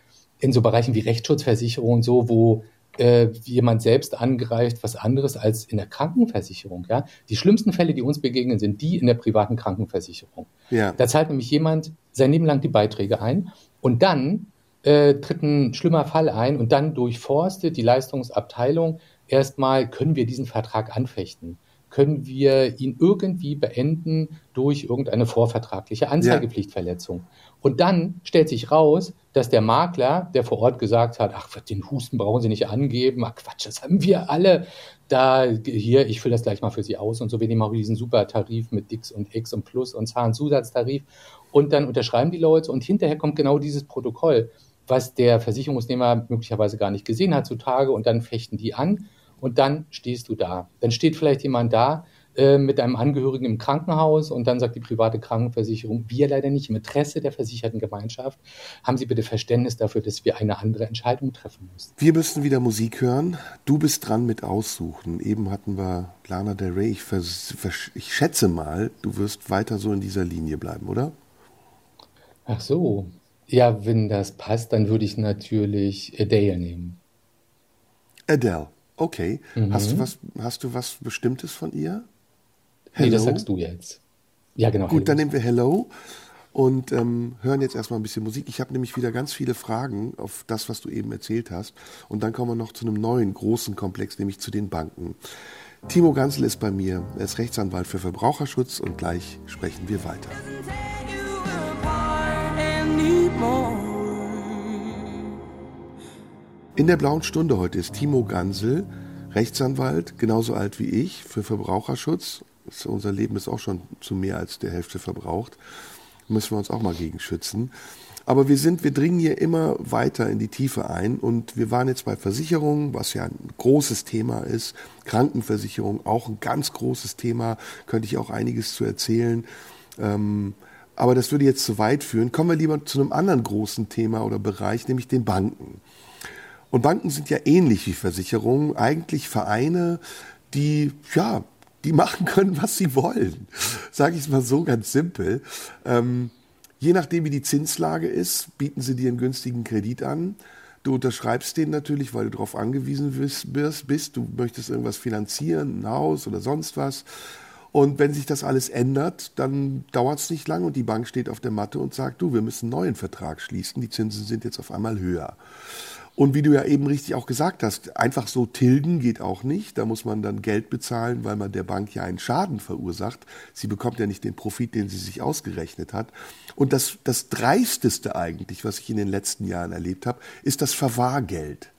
in so Bereichen wie Rechtsschutzversicherung so, wo äh, jemand selbst angreift, was anderes als in der Krankenversicherung. Ja, die schlimmsten Fälle, die uns begegnen, sind die in der privaten Krankenversicherung. Ja. Da zahlt nämlich jemand sein Leben lang die Beiträge ein und dann äh, tritt ein schlimmer Fall ein und dann durchforstet die Leistungsabteilung erstmal, können wir diesen Vertrag anfechten? Können wir ihn irgendwie beenden durch irgendeine vorvertragliche Anzeigepflichtverletzung? Ja. Und dann stellt sich raus, dass der Makler, der vor Ort gesagt hat, ach, den Husten brauchen Sie nicht angeben, ach Quatsch, das haben wir alle. Da, hier, ich fülle das gleich mal für Sie aus und so, wir nehmen auch diesen Supertarif mit Dix und X und Plus und Zahnzusatztarif. Und dann unterschreiben die Leute und hinterher kommt genau dieses Protokoll was der Versicherungsnehmer möglicherweise gar nicht gesehen hat zutage und dann fechten die an und dann stehst du da. Dann steht vielleicht jemand da äh, mit einem Angehörigen im Krankenhaus und dann sagt die private Krankenversicherung, wir leider nicht im Interesse der versicherten Gemeinschaft, haben Sie bitte Verständnis dafür, dass wir eine andere Entscheidung treffen müssen. Wir müssen wieder Musik hören. Du bist dran mit Aussuchen. Eben hatten wir Lana Del Rey. Ich, ich schätze mal, du wirst weiter so in dieser Linie bleiben, oder? Ach so, ja, wenn das passt, dann würde ich natürlich Adele nehmen. Adele, okay. Mhm. Hast, du was, hast du was Bestimmtes von ihr? Hello? Nee, das sagst du jetzt. Ja, genau. Gut, Hello. dann nehmen wir Hello und ähm, hören jetzt erstmal ein bisschen Musik. Ich habe nämlich wieder ganz viele Fragen auf das, was du eben erzählt hast. Und dann kommen wir noch zu einem neuen großen Komplex, nämlich zu den Banken. Timo Gansel ist bei mir. Er ist Rechtsanwalt für Verbraucherschutz und gleich sprechen wir weiter. In der blauen Stunde heute ist Timo Gansel, Rechtsanwalt, genauso alt wie ich, für Verbraucherschutz. Unser Leben ist auch schon zu mehr als der Hälfte verbraucht. Müssen wir uns auch mal gegen schützen. Aber wir sind, wir dringen hier immer weiter in die Tiefe ein und wir waren jetzt bei Versicherungen, was ja ein großes Thema ist. Krankenversicherung auch ein ganz großes Thema, könnte ich auch einiges zu erzählen. Ähm, aber das würde jetzt zu weit führen. Kommen wir lieber zu einem anderen großen Thema oder Bereich, nämlich den Banken. Und Banken sind ja ähnlich wie Versicherungen, eigentlich Vereine, die, ja, die machen können, was sie wollen. Sage ich es mal so ganz simpel. Ähm, je nachdem, wie die Zinslage ist, bieten sie dir einen günstigen Kredit an. Du unterschreibst den natürlich, weil du darauf angewiesen bist, bist. Du möchtest irgendwas finanzieren, ein Haus oder sonst was. Und wenn sich das alles ändert, dann dauert es nicht lange und die Bank steht auf der Matte und sagt, du, wir müssen einen neuen Vertrag schließen. Die Zinsen sind jetzt auf einmal höher. Und wie du ja eben richtig auch gesagt hast, einfach so tilgen geht auch nicht. Da muss man dann Geld bezahlen, weil man der Bank ja einen Schaden verursacht. Sie bekommt ja nicht den Profit, den sie sich ausgerechnet hat. Und das, das Dreisteste eigentlich, was ich in den letzten Jahren erlebt habe, ist das Verwahrgeld.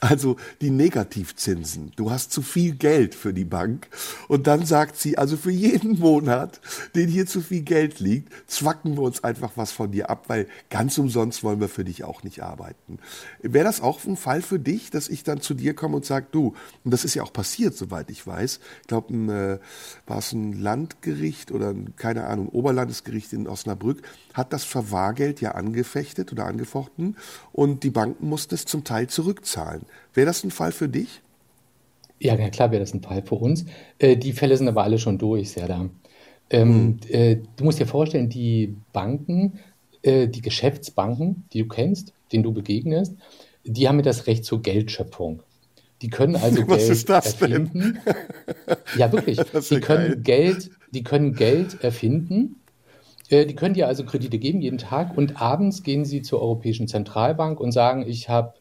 Also die Negativzinsen. Du hast zu viel Geld für die Bank und dann sagt sie, also für jeden Monat, den hier zu viel Geld liegt, zwacken wir uns einfach was von dir ab, weil ganz umsonst wollen wir für dich auch nicht arbeiten. Wäre das auch ein Fall für dich, dass ich dann zu dir komme und sage, du, und das ist ja auch passiert, soweit ich weiß, ich glaube, äh, war es ein Landgericht oder ein, keine Ahnung, Oberlandesgericht in Osnabrück, hat das Verwahrgeld ja angefechtet oder angefochten und die Banken mussten es zum Teil zurückzahlen. Wäre das ein Fall für dich? Ja, ja klar wäre das ein Fall für uns. Äh, die Fälle sind aber alle schon durch, Serda. Ähm, mhm. äh, du musst dir vorstellen, die Banken, äh, die Geschäftsbanken, die du kennst, denen du begegnest, die haben ja das Recht zur Geldschöpfung. Die können [LAUGHS] also Was Geld ist das erfinden. Denn? Ja, wirklich. [LAUGHS] Die können Geld, die können Geld erfinden die können dir also Kredite geben jeden Tag und abends gehen sie zur Europäischen Zentralbank und sagen, ich habe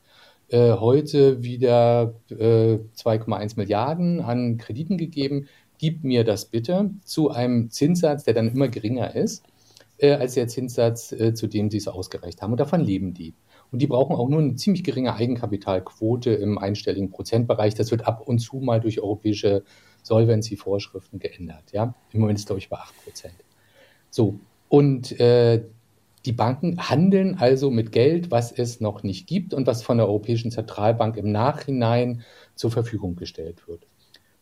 äh, heute wieder äh, 2,1 Milliarden an Krediten gegeben, gib mir das bitte zu einem Zinssatz, der dann immer geringer ist äh, als der Zinssatz, äh, zu dem sie es ausgereicht haben. Und davon leben die. Und die brauchen auch nur eine ziemlich geringe Eigenkapitalquote im einstelligen Prozentbereich. Das wird ab und zu mal durch europäische Solvency-Vorschriften geändert. Ja? Im Moment ist glaube ich, bei 8 Prozent. So, und äh, die Banken handeln also mit Geld, was es noch nicht gibt und was von der Europäischen Zentralbank im Nachhinein zur Verfügung gestellt wird.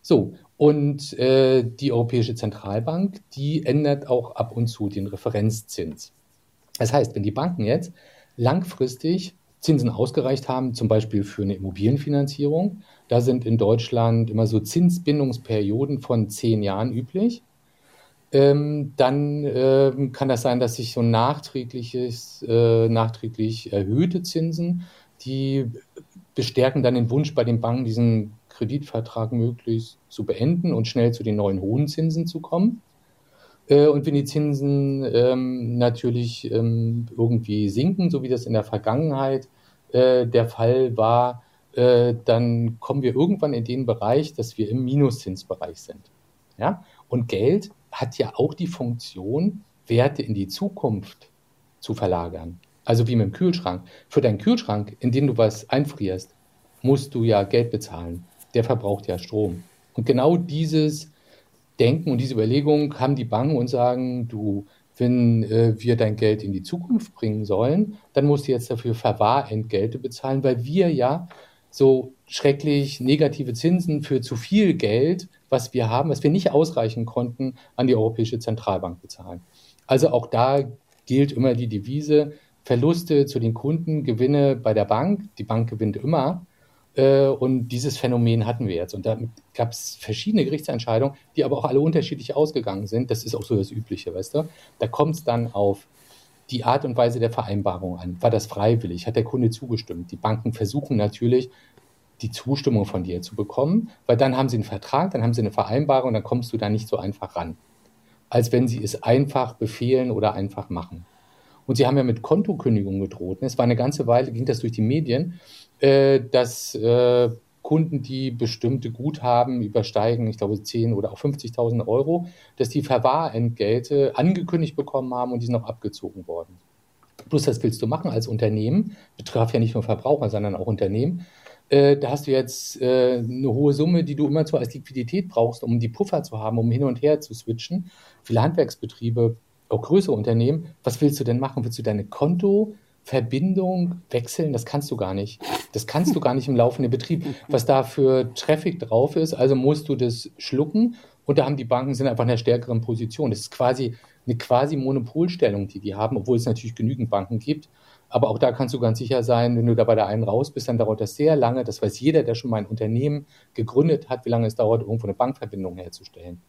So, und äh, die Europäische Zentralbank, die ändert auch ab und zu den Referenzzins. Das heißt, wenn die Banken jetzt langfristig Zinsen ausgereicht haben, zum Beispiel für eine Immobilienfinanzierung, da sind in Deutschland immer so Zinsbindungsperioden von zehn Jahren üblich ähm, dann ähm, kann das sein, dass sich so nachträgliches, äh, nachträglich erhöhte Zinsen, die bestärken dann den Wunsch bei den Banken, diesen Kreditvertrag möglichst zu beenden und schnell zu den neuen hohen Zinsen zu kommen. Äh, und wenn die Zinsen ähm, natürlich ähm, irgendwie sinken, so wie das in der Vergangenheit äh, der Fall war, äh, dann kommen wir irgendwann in den Bereich, dass wir im Minuszinsbereich sind. Ja? Und Geld hat ja auch die Funktion, Werte in die Zukunft zu verlagern. Also wie mit dem Kühlschrank. Für deinen Kühlschrank, in den du was einfrierst, musst du ja Geld bezahlen. Der verbraucht ja Strom. Und genau dieses Denken und diese Überlegung haben die Banken und sagen, du, wenn äh, wir dein Geld in die Zukunft bringen sollen, dann musst du jetzt dafür Verwahrentgelte bezahlen, weil wir ja so schrecklich negative Zinsen für zu viel Geld was wir haben, was wir nicht ausreichen konnten, an die Europäische Zentralbank bezahlen. Also auch da gilt immer die Devise, Verluste zu den Kunden, Gewinne bei der Bank. Die Bank gewinnt immer. Äh, und dieses Phänomen hatten wir jetzt. Und da gab es verschiedene Gerichtsentscheidungen, die aber auch alle unterschiedlich ausgegangen sind. Das ist auch so das Übliche, weißt du? Da kommt es dann auf die Art und Weise der Vereinbarung an. War das freiwillig? Hat der Kunde zugestimmt? Die Banken versuchen natürlich, die Zustimmung von dir zu bekommen, weil dann haben sie einen Vertrag, dann haben sie eine Vereinbarung, dann kommst du da nicht so einfach ran, als wenn sie es einfach befehlen oder einfach machen. Und sie haben ja mit Kontokündigung gedroht. Es war eine ganze Weile, ging das durch die Medien, äh, dass äh, Kunden, die bestimmte Guthaben übersteigen, ich glaube 10 oder auch 50.000 Euro, dass die Verwahrentgelte angekündigt bekommen haben und die sind auch abgezogen worden. Plus, das willst du machen als Unternehmen, betraf ja nicht nur Verbraucher, sondern auch Unternehmen. Äh, da hast du jetzt äh, eine hohe Summe, die du immer so als Liquidität brauchst, um die Puffer zu haben, um hin und her zu switchen. Viele Handwerksbetriebe, auch größere Unternehmen, was willst du denn machen? Willst du deine Kontoverbindung wechseln? Das kannst du gar nicht. Das kannst du gar nicht im laufenden Betrieb. Was da für Traffic drauf ist, also musst du das schlucken. Und da haben die Banken sind einfach in einer stärkeren Position. Das ist quasi eine quasi Monopolstellung, die die haben, obwohl es natürlich genügend Banken gibt. Aber auch da kannst du ganz sicher sein, wenn du da bei der einen raus bist, dann dauert das sehr lange. Das weiß jeder, der schon mal ein Unternehmen gegründet hat, wie lange es dauert, irgendwo eine Bankverbindung herzustellen.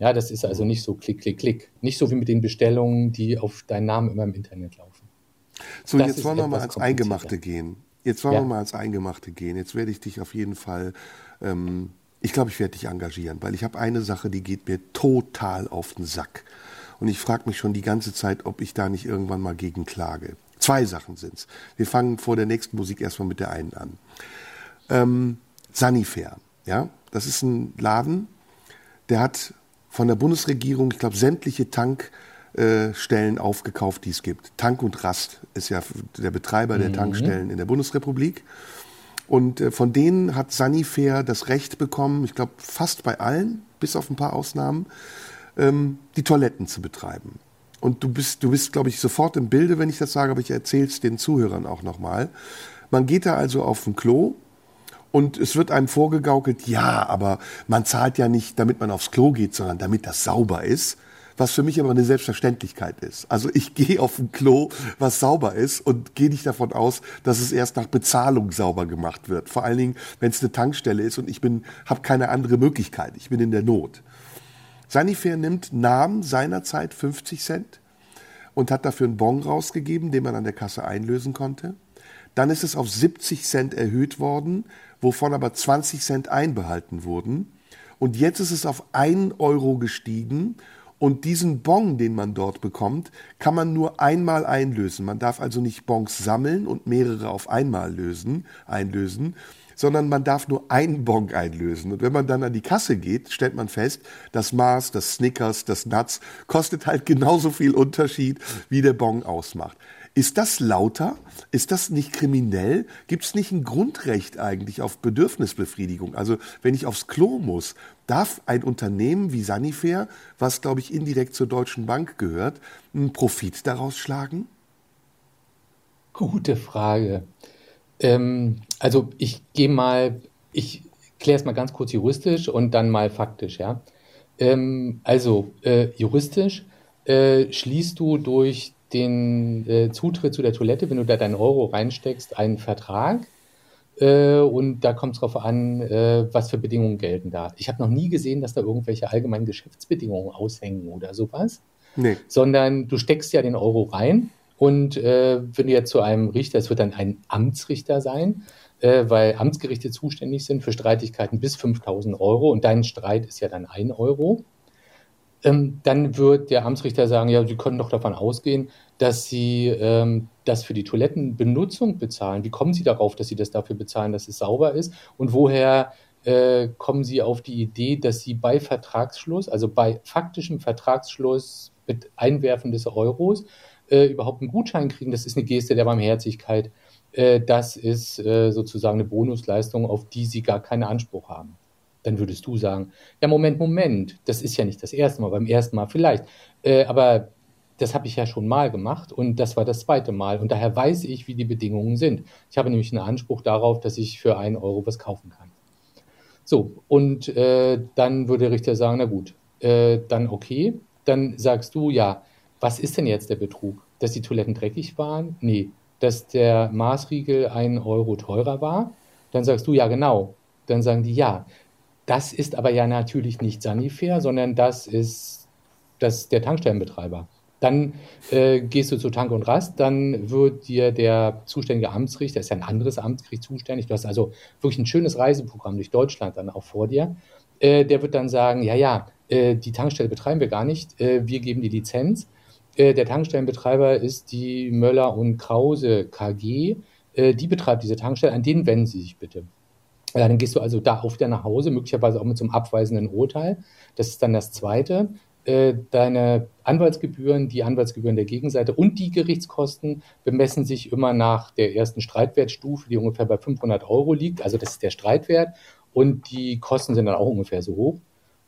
Ja, das ist also nicht so klick, klick, klick. Nicht so wie mit den Bestellungen, die auf deinen Namen immer im Internet laufen. So, das jetzt wollen wir mal ans Eingemachte gehen. Jetzt wollen ja. wir mal ans Eingemachte gehen. Jetzt werde ich dich auf jeden Fall, ähm, ich glaube, ich werde dich engagieren, weil ich habe eine Sache, die geht mir total auf den Sack. Und ich frage mich schon die ganze Zeit, ob ich da nicht irgendwann mal gegen klage. Zwei Sachen sind's. Wir fangen vor der nächsten Musik erstmal mit der einen an. Ähm, Sanifair, ja, das ist ein Laden, der hat von der Bundesregierung, ich glaube, sämtliche Tankstellen aufgekauft, die es gibt. Tank und Rast ist ja der Betreiber der mhm. Tankstellen in der Bundesrepublik. Und äh, von denen hat Sanifair das Recht bekommen, ich glaube fast bei allen, bis auf ein paar Ausnahmen, ähm, die Toiletten zu betreiben. Und du bist, du bist, glaube ich, sofort im Bilde, wenn ich das sage, aber ich erzähle es den Zuhörern auch nochmal. Man geht da also auf ein Klo, und es wird einem vorgegaukelt, ja, aber man zahlt ja nicht, damit man aufs Klo geht, sondern damit das sauber ist. Was für mich aber eine Selbstverständlichkeit ist. Also ich [LAUGHS] gehe auf ein Klo, was sauber ist und gehe nicht davon aus, dass es erst nach Bezahlung sauber gemacht wird. Vor allen Dingen, wenn es eine Tankstelle ist und ich bin, habe keine andere Möglichkeit. Ich bin in der Not. Sanifair nimmt Namen seinerzeit 50 Cent und hat dafür einen Bon rausgegeben, den man an der Kasse einlösen konnte. Dann ist es auf 70 Cent erhöht worden, wovon aber 20 Cent einbehalten wurden. Und jetzt ist es auf 1 Euro gestiegen und diesen Bon, den man dort bekommt, kann man nur einmal einlösen. Man darf also nicht Bons sammeln und mehrere auf einmal lösen, einlösen, sondern man darf nur einen Bon einlösen. Und wenn man dann an die Kasse geht, stellt man fest, das Mars, das Snickers, das Nuts kostet halt genauso viel Unterschied, wie der Bon ausmacht. Ist das lauter? Ist das nicht kriminell? Gibt es nicht ein Grundrecht eigentlich auf Bedürfnisbefriedigung? Also wenn ich aufs Klo muss, darf ein Unternehmen wie Sanifair, was glaube ich indirekt zur Deutschen Bank gehört, einen Profit daraus schlagen? Gute Frage. Ähm, also ich gehe mal, ich kläre es mal ganz kurz juristisch und dann mal faktisch, ja. Ähm, also äh, juristisch äh, schließt du durch den äh, Zutritt zu der Toilette, wenn du da deinen Euro reinsteckst, einen Vertrag. Äh, und da kommt es darauf an, äh, was für Bedingungen gelten da. Ich habe noch nie gesehen, dass da irgendwelche allgemeinen Geschäftsbedingungen aushängen oder sowas. Nee. Sondern du steckst ja den Euro rein und äh, wenn du jetzt zu einem Richter, es wird dann ein Amtsrichter sein, äh, weil Amtsgerichte zuständig sind für Streitigkeiten bis 5000 Euro und dein Streit ist ja dann ein Euro ähm, dann wird der Amtsrichter sagen, ja, Sie können doch davon ausgehen, dass Sie ähm, das für die Toilettenbenutzung bezahlen. Wie kommen Sie darauf, dass Sie das dafür bezahlen, dass es sauber ist? Und woher äh, kommen Sie auf die Idee, dass Sie bei Vertragsschluss, also bei faktischem Vertragsschluss mit Einwerfen des Euros, äh, überhaupt einen Gutschein kriegen? Das ist eine Geste der Barmherzigkeit. Äh, das ist äh, sozusagen eine Bonusleistung, auf die Sie gar keinen Anspruch haben dann würdest du sagen, ja, Moment, Moment, das ist ja nicht das erste Mal, beim ersten Mal vielleicht, äh, aber das habe ich ja schon mal gemacht und das war das zweite Mal und daher weiß ich, wie die Bedingungen sind. Ich habe nämlich einen Anspruch darauf, dass ich für einen Euro was kaufen kann. So, und äh, dann würde der Richter sagen, na gut, äh, dann okay, dann sagst du, ja, was ist denn jetzt der Betrug? Dass die Toiletten dreckig waren? Nee. Dass der Maßriegel einen Euro teurer war? Dann sagst du, ja, genau. Dann sagen die, ja, das ist aber ja natürlich nicht Sanifair, sondern das ist das, der Tankstellenbetreiber. Dann äh, gehst du zu Tank und Rast, dann wird dir der zuständige Amtsrichter, ist ja ein anderes Amtsgericht zuständig, du hast also wirklich ein schönes Reiseprogramm durch Deutschland dann auch vor dir, äh, der wird dann sagen, ja, ja, äh, die Tankstelle betreiben wir gar nicht, äh, wir geben die Lizenz. Äh, der Tankstellenbetreiber ist die Möller und Krause KG, äh, die betreibt diese Tankstelle, an denen wenden Sie sich bitte. Ja, dann gehst du also da auf der nach Hause, möglicherweise auch mit so einem abweisenden Urteil. Das ist dann das Zweite. Äh, deine Anwaltsgebühren, die Anwaltsgebühren der Gegenseite und die Gerichtskosten bemessen sich immer nach der ersten Streitwertstufe, die ungefähr bei 500 Euro liegt. Also das ist der Streitwert und die Kosten sind dann auch ungefähr so hoch.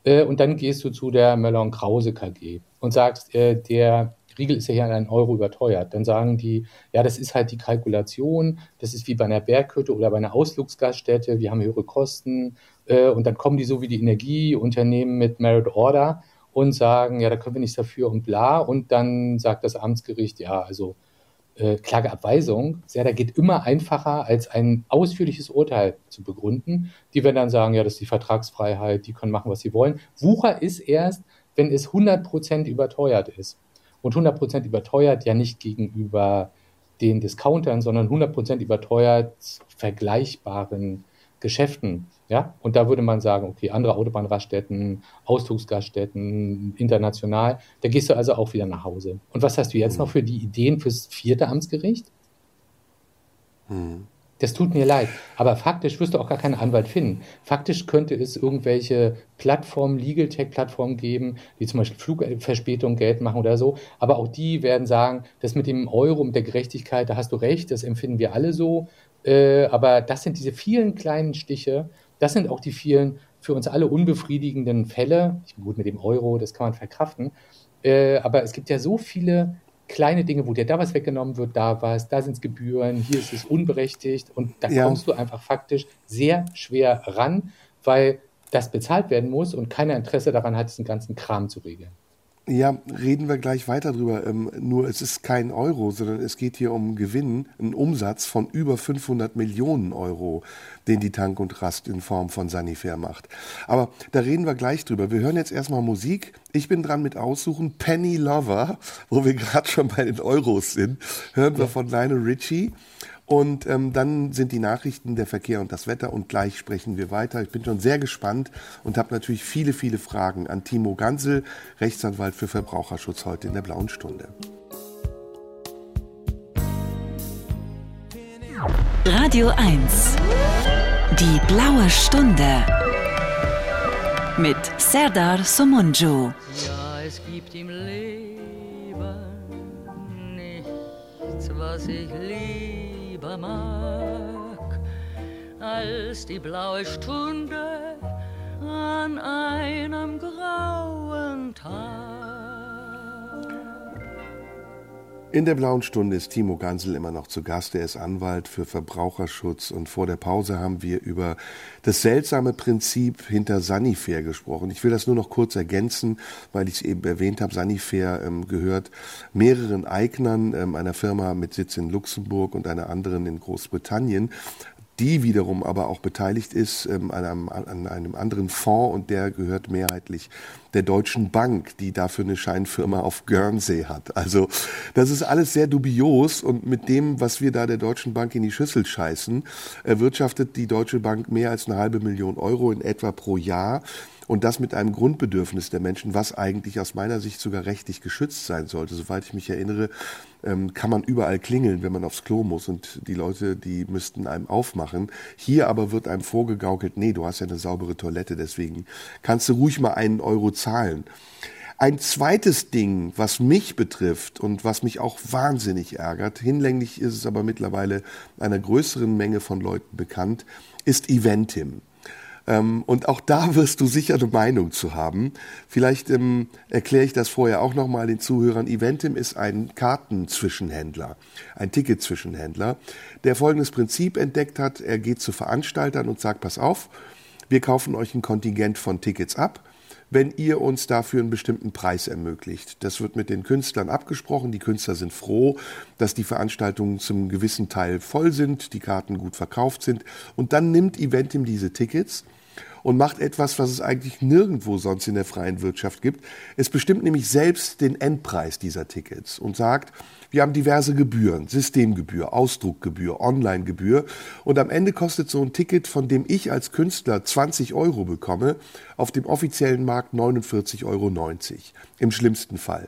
Äh, und dann gehst du zu der Möller und Krause KG und sagst, äh, der Riegel ist ja hier an einen Euro überteuert. Dann sagen die, ja, das ist halt die Kalkulation, das ist wie bei einer Berghütte oder bei einer Ausflugsgaststätte, wir haben höhere Kosten und dann kommen die so wie die Energieunternehmen mit Merit Order und sagen, ja, da können wir nichts dafür und bla. Und dann sagt das Amtsgericht, ja, also äh, Klageabweisung, ja, da geht immer einfacher, als ein ausführliches Urteil zu begründen. Die werden dann sagen, ja, das ist die Vertragsfreiheit, die können machen, was sie wollen. Wucher ist erst, wenn es 100% überteuert ist. Und 100% überteuert ja nicht gegenüber den Discountern, sondern 100% überteuert vergleichbaren Geschäften. Ja? Und da würde man sagen, okay, andere Autobahnraststätten, Ausflugsgaststätten, international, da gehst du also auch wieder nach Hause. Und was hast du jetzt noch für die Ideen fürs vierte Amtsgericht? Hm. Das tut mir leid. Aber faktisch wirst du auch gar keinen Anwalt finden. Faktisch könnte es irgendwelche Plattformen, Legal Tech-Plattformen geben, die zum Beispiel Flugverspätungen Geld machen oder so. Aber auch die werden sagen, das mit dem Euro, mit der Gerechtigkeit, da hast du recht, das empfinden wir alle so. Äh, aber das sind diese vielen kleinen Stiche, das sind auch die vielen für uns alle unbefriedigenden Fälle. Ich bin gut mit dem Euro, das kann man verkraften. Äh, aber es gibt ja so viele kleine Dinge, wo dir da was weggenommen wird, da was, da sind es Gebühren, hier ist es unberechtigt und da ja. kommst du einfach faktisch sehr schwer ran, weil das bezahlt werden muss und keiner Interesse daran hat, diesen ganzen Kram zu regeln. Ja, reden wir gleich weiter drüber. Ähm, nur es ist kein Euro, sondern es geht hier um Gewinn, einen Umsatz von über 500 Millionen Euro, den die Tank und Rast in Form von Sanifair macht. Aber da reden wir gleich drüber. Wir hören jetzt erstmal Musik. Ich bin dran mit Aussuchen. Penny Lover, wo wir [LAUGHS] gerade schon bei den Euros sind, hören wir von Lionel Richie. Und ähm, dann sind die Nachrichten, der Verkehr und das Wetter und gleich sprechen wir weiter. Ich bin schon sehr gespannt und habe natürlich viele, viele Fragen an Timo Gansel, Rechtsanwalt für Verbraucherschutz heute in der Blauen Stunde. Radio 1. Die blaue Stunde. Mit Serdar Somunju. Ja, es gibt im Leben nichts, was ich liebe lieber mag, als die blaue Stunde an einem grauen In der blauen Stunde ist Timo Gansel immer noch zu Gast. Er ist Anwalt für Verbraucherschutz und vor der Pause haben wir über das seltsame Prinzip hinter Sanifair gesprochen. Ich will das nur noch kurz ergänzen, weil ich es eben erwähnt habe. Sanifair ähm, gehört mehreren Eignern, ähm, einer Firma mit Sitz in Luxemburg und einer anderen in Großbritannien die wiederum aber auch beteiligt ist ähm, an, einem, an, einem, anderen Fonds und der gehört mehrheitlich der Deutschen Bank, die dafür eine Scheinfirma auf Guernsey hat. Also das ist alles sehr dubios und mit dem, was wir da der Deutschen Bank in die Schüssel scheißen, erwirtschaftet die Deutsche Bank mehr als eine halbe Million Euro in etwa pro Jahr und das mit einem Grundbedürfnis der Menschen, was eigentlich aus meiner Sicht sogar rechtlich geschützt sein sollte. Soweit ich mich erinnere, ähm, kann man überall klingeln, wenn man aufs Klo muss und die Leute, die müssten einem aufmachen. Hier aber wird einem vorgegaukelt, nee, du hast ja eine saubere Toilette, deswegen kannst du ruhig mal einen Euro zahlen. Ein zweites Ding, was mich betrifft und was mich auch wahnsinnig ärgert, hinlänglich ist es aber mittlerweile einer größeren Menge von Leuten bekannt, ist Eventim. Ähm, und auch da wirst du sicher eine Meinung zu haben. Vielleicht ähm, erkläre ich das vorher auch nochmal den Zuhörern. Eventim ist ein Kartenzwischenhändler, ein Ticketzwischenhändler, der folgendes Prinzip entdeckt hat. Er geht zu Veranstaltern und sagt, pass auf, wir kaufen euch ein Kontingent von Tickets ab wenn ihr uns dafür einen bestimmten Preis ermöglicht. Das wird mit den Künstlern abgesprochen. Die Künstler sind froh, dass die Veranstaltungen zum gewissen Teil voll sind, die Karten gut verkauft sind. Und dann nimmt Eventim diese Tickets und macht etwas, was es eigentlich nirgendwo sonst in der freien Wirtschaft gibt. Es bestimmt nämlich selbst den Endpreis dieser Tickets und sagt, wir haben diverse Gebühren, Systemgebühr, Ausdruckgebühr, Onlinegebühr und am Ende kostet so ein Ticket, von dem ich als Künstler 20 Euro bekomme, auf dem offiziellen Markt 49,90 Euro. Im schlimmsten Fall.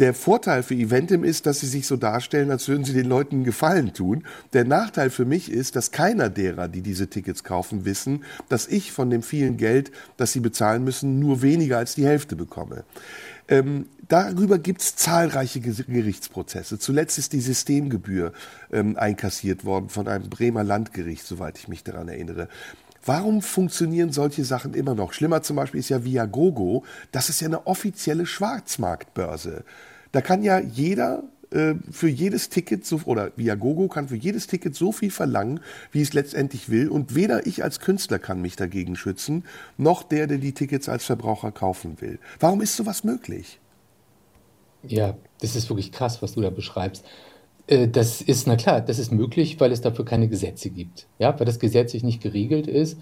Der Vorteil für Eventim ist, dass sie sich so darstellen, als würden sie den Leuten einen Gefallen tun. Der Nachteil für mich ist, dass keiner derer, die diese Tickets kaufen, wissen, dass ich von dem vielen Geld, das sie bezahlen müssen, nur weniger als die Hälfte bekomme. Ähm, darüber gibt es zahlreiche Gerichtsprozesse. Zuletzt ist die Systemgebühr ähm, einkassiert worden von einem Bremer Landgericht, soweit ich mich daran erinnere. Warum funktionieren solche Sachen immer noch? Schlimmer zum Beispiel ist ja Viagogo. Das ist ja eine offizielle Schwarzmarktbörse. Da kann ja jeder äh, für jedes Ticket so, oder Viagogo kann für jedes Ticket so viel verlangen, wie es letztendlich will. Und weder ich als Künstler kann mich dagegen schützen, noch der, der die Tickets als Verbraucher kaufen will. Warum ist sowas möglich? Ja, das ist wirklich krass, was du da beschreibst. Äh, das ist, na klar, das ist möglich, weil es dafür keine Gesetze gibt. Ja, weil das gesetzlich nicht geregelt ist.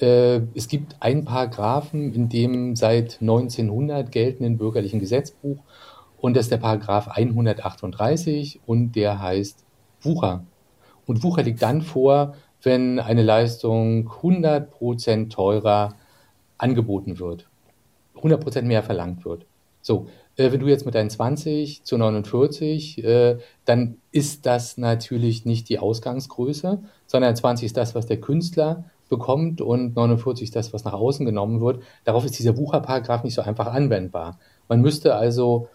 Äh, es gibt ein Paragraphen in dem seit 1900 geltenden bürgerlichen Gesetzbuch und das ist der Paragraph 138 und der heißt Wucher. Und Wucher liegt dann vor, wenn eine Leistung 100% teurer angeboten wird. 100% mehr verlangt wird. So, äh, wenn du jetzt mit deinen 20 zu 49, äh, dann ist das natürlich nicht die Ausgangsgröße, sondern 20 ist das, was der Künstler bekommt und 49 ist das, was nach außen genommen wird. Darauf ist dieser Wucherparagraph nicht so einfach anwendbar. Man müsste also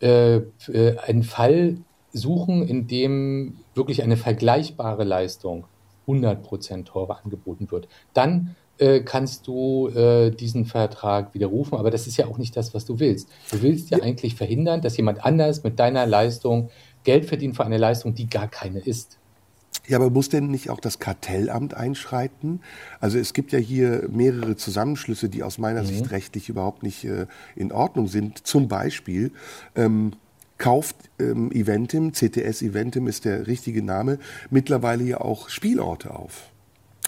äh, äh, einen Fall suchen, in dem wirklich eine vergleichbare Leistung 100% teurer angeboten wird. Dann äh, kannst du äh, diesen Vertrag widerrufen, aber das ist ja auch nicht das, was du willst. Du willst ja, ja eigentlich verhindern, dass jemand anders mit deiner Leistung Geld verdient für eine Leistung, die gar keine ist. Ja, aber muss denn nicht auch das Kartellamt einschreiten? Also es gibt ja hier mehrere Zusammenschlüsse, die aus meiner mhm. Sicht rechtlich überhaupt nicht äh, in Ordnung sind. Zum Beispiel ähm, kauft ähm, Eventim, CTS Eventim ist der richtige Name, mittlerweile ja auch Spielorte auf.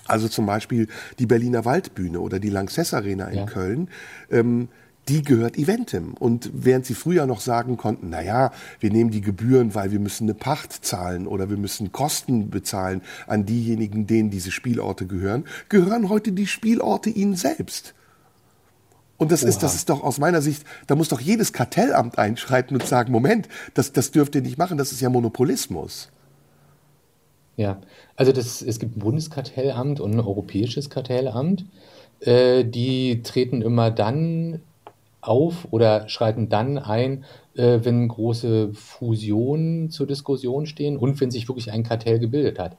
Also zum Beispiel die Berliner Waldbühne oder die Lanxess Arena in ja. Köln. Ähm, die gehört Eventim. Und während sie früher noch sagen konnten, na ja, wir nehmen die Gebühren, weil wir müssen eine Pacht zahlen oder wir müssen Kosten bezahlen an diejenigen, denen diese Spielorte gehören, gehören heute die Spielorte ihnen selbst. Und das Oha. ist, das ist doch aus meiner Sicht, da muss doch jedes Kartellamt einschreiten und sagen, Moment, das, das dürft ihr nicht machen, das ist ja Monopolismus. Ja, also das, es gibt ein Bundeskartellamt und ein europäisches Kartellamt. Äh, die treten immer dann auf oder schreiten dann ein, äh, wenn große Fusionen zur Diskussion stehen und wenn sich wirklich ein Kartell gebildet hat.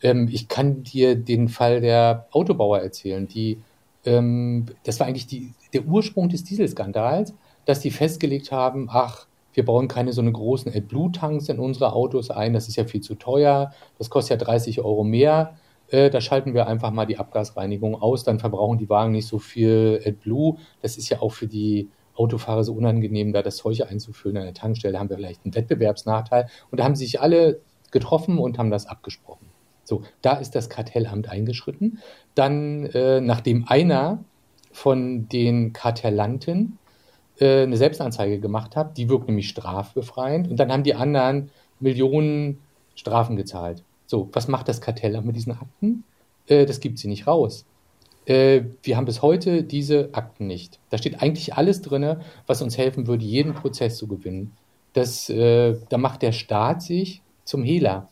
Ähm, ich kann dir den Fall der Autobauer erzählen, die ähm, das war eigentlich die, der Ursprung des Dieselskandals, dass die festgelegt haben, ach, wir bauen keine so eine großen AdBlue-Tanks in unsere Autos ein, das ist ja viel zu teuer, das kostet ja 30 Euro mehr äh, da schalten wir einfach mal die Abgasreinigung aus, dann verbrauchen die Wagen nicht so viel AdBlue. Das ist ja auch für die Autofahrer so unangenehm, da das Zeug einzufüllen an der Tankstelle, haben wir vielleicht einen Wettbewerbsnachteil. Und da haben sich alle getroffen und haben das abgesprochen. So, da ist das Kartellamt eingeschritten. Dann, äh, nachdem einer von den Kartellanten äh, eine Selbstanzeige gemacht hat, die wirkt nämlich strafbefreiend, und dann haben die anderen Millionen Strafen gezahlt. So, was macht das Kartellamt mit diesen Akten? Äh, das gibt sie nicht raus. Äh, wir haben bis heute diese Akten nicht. Da steht eigentlich alles drin, was uns helfen würde, jeden Prozess zu gewinnen. Das, äh, da macht der Staat sich zum Hehler.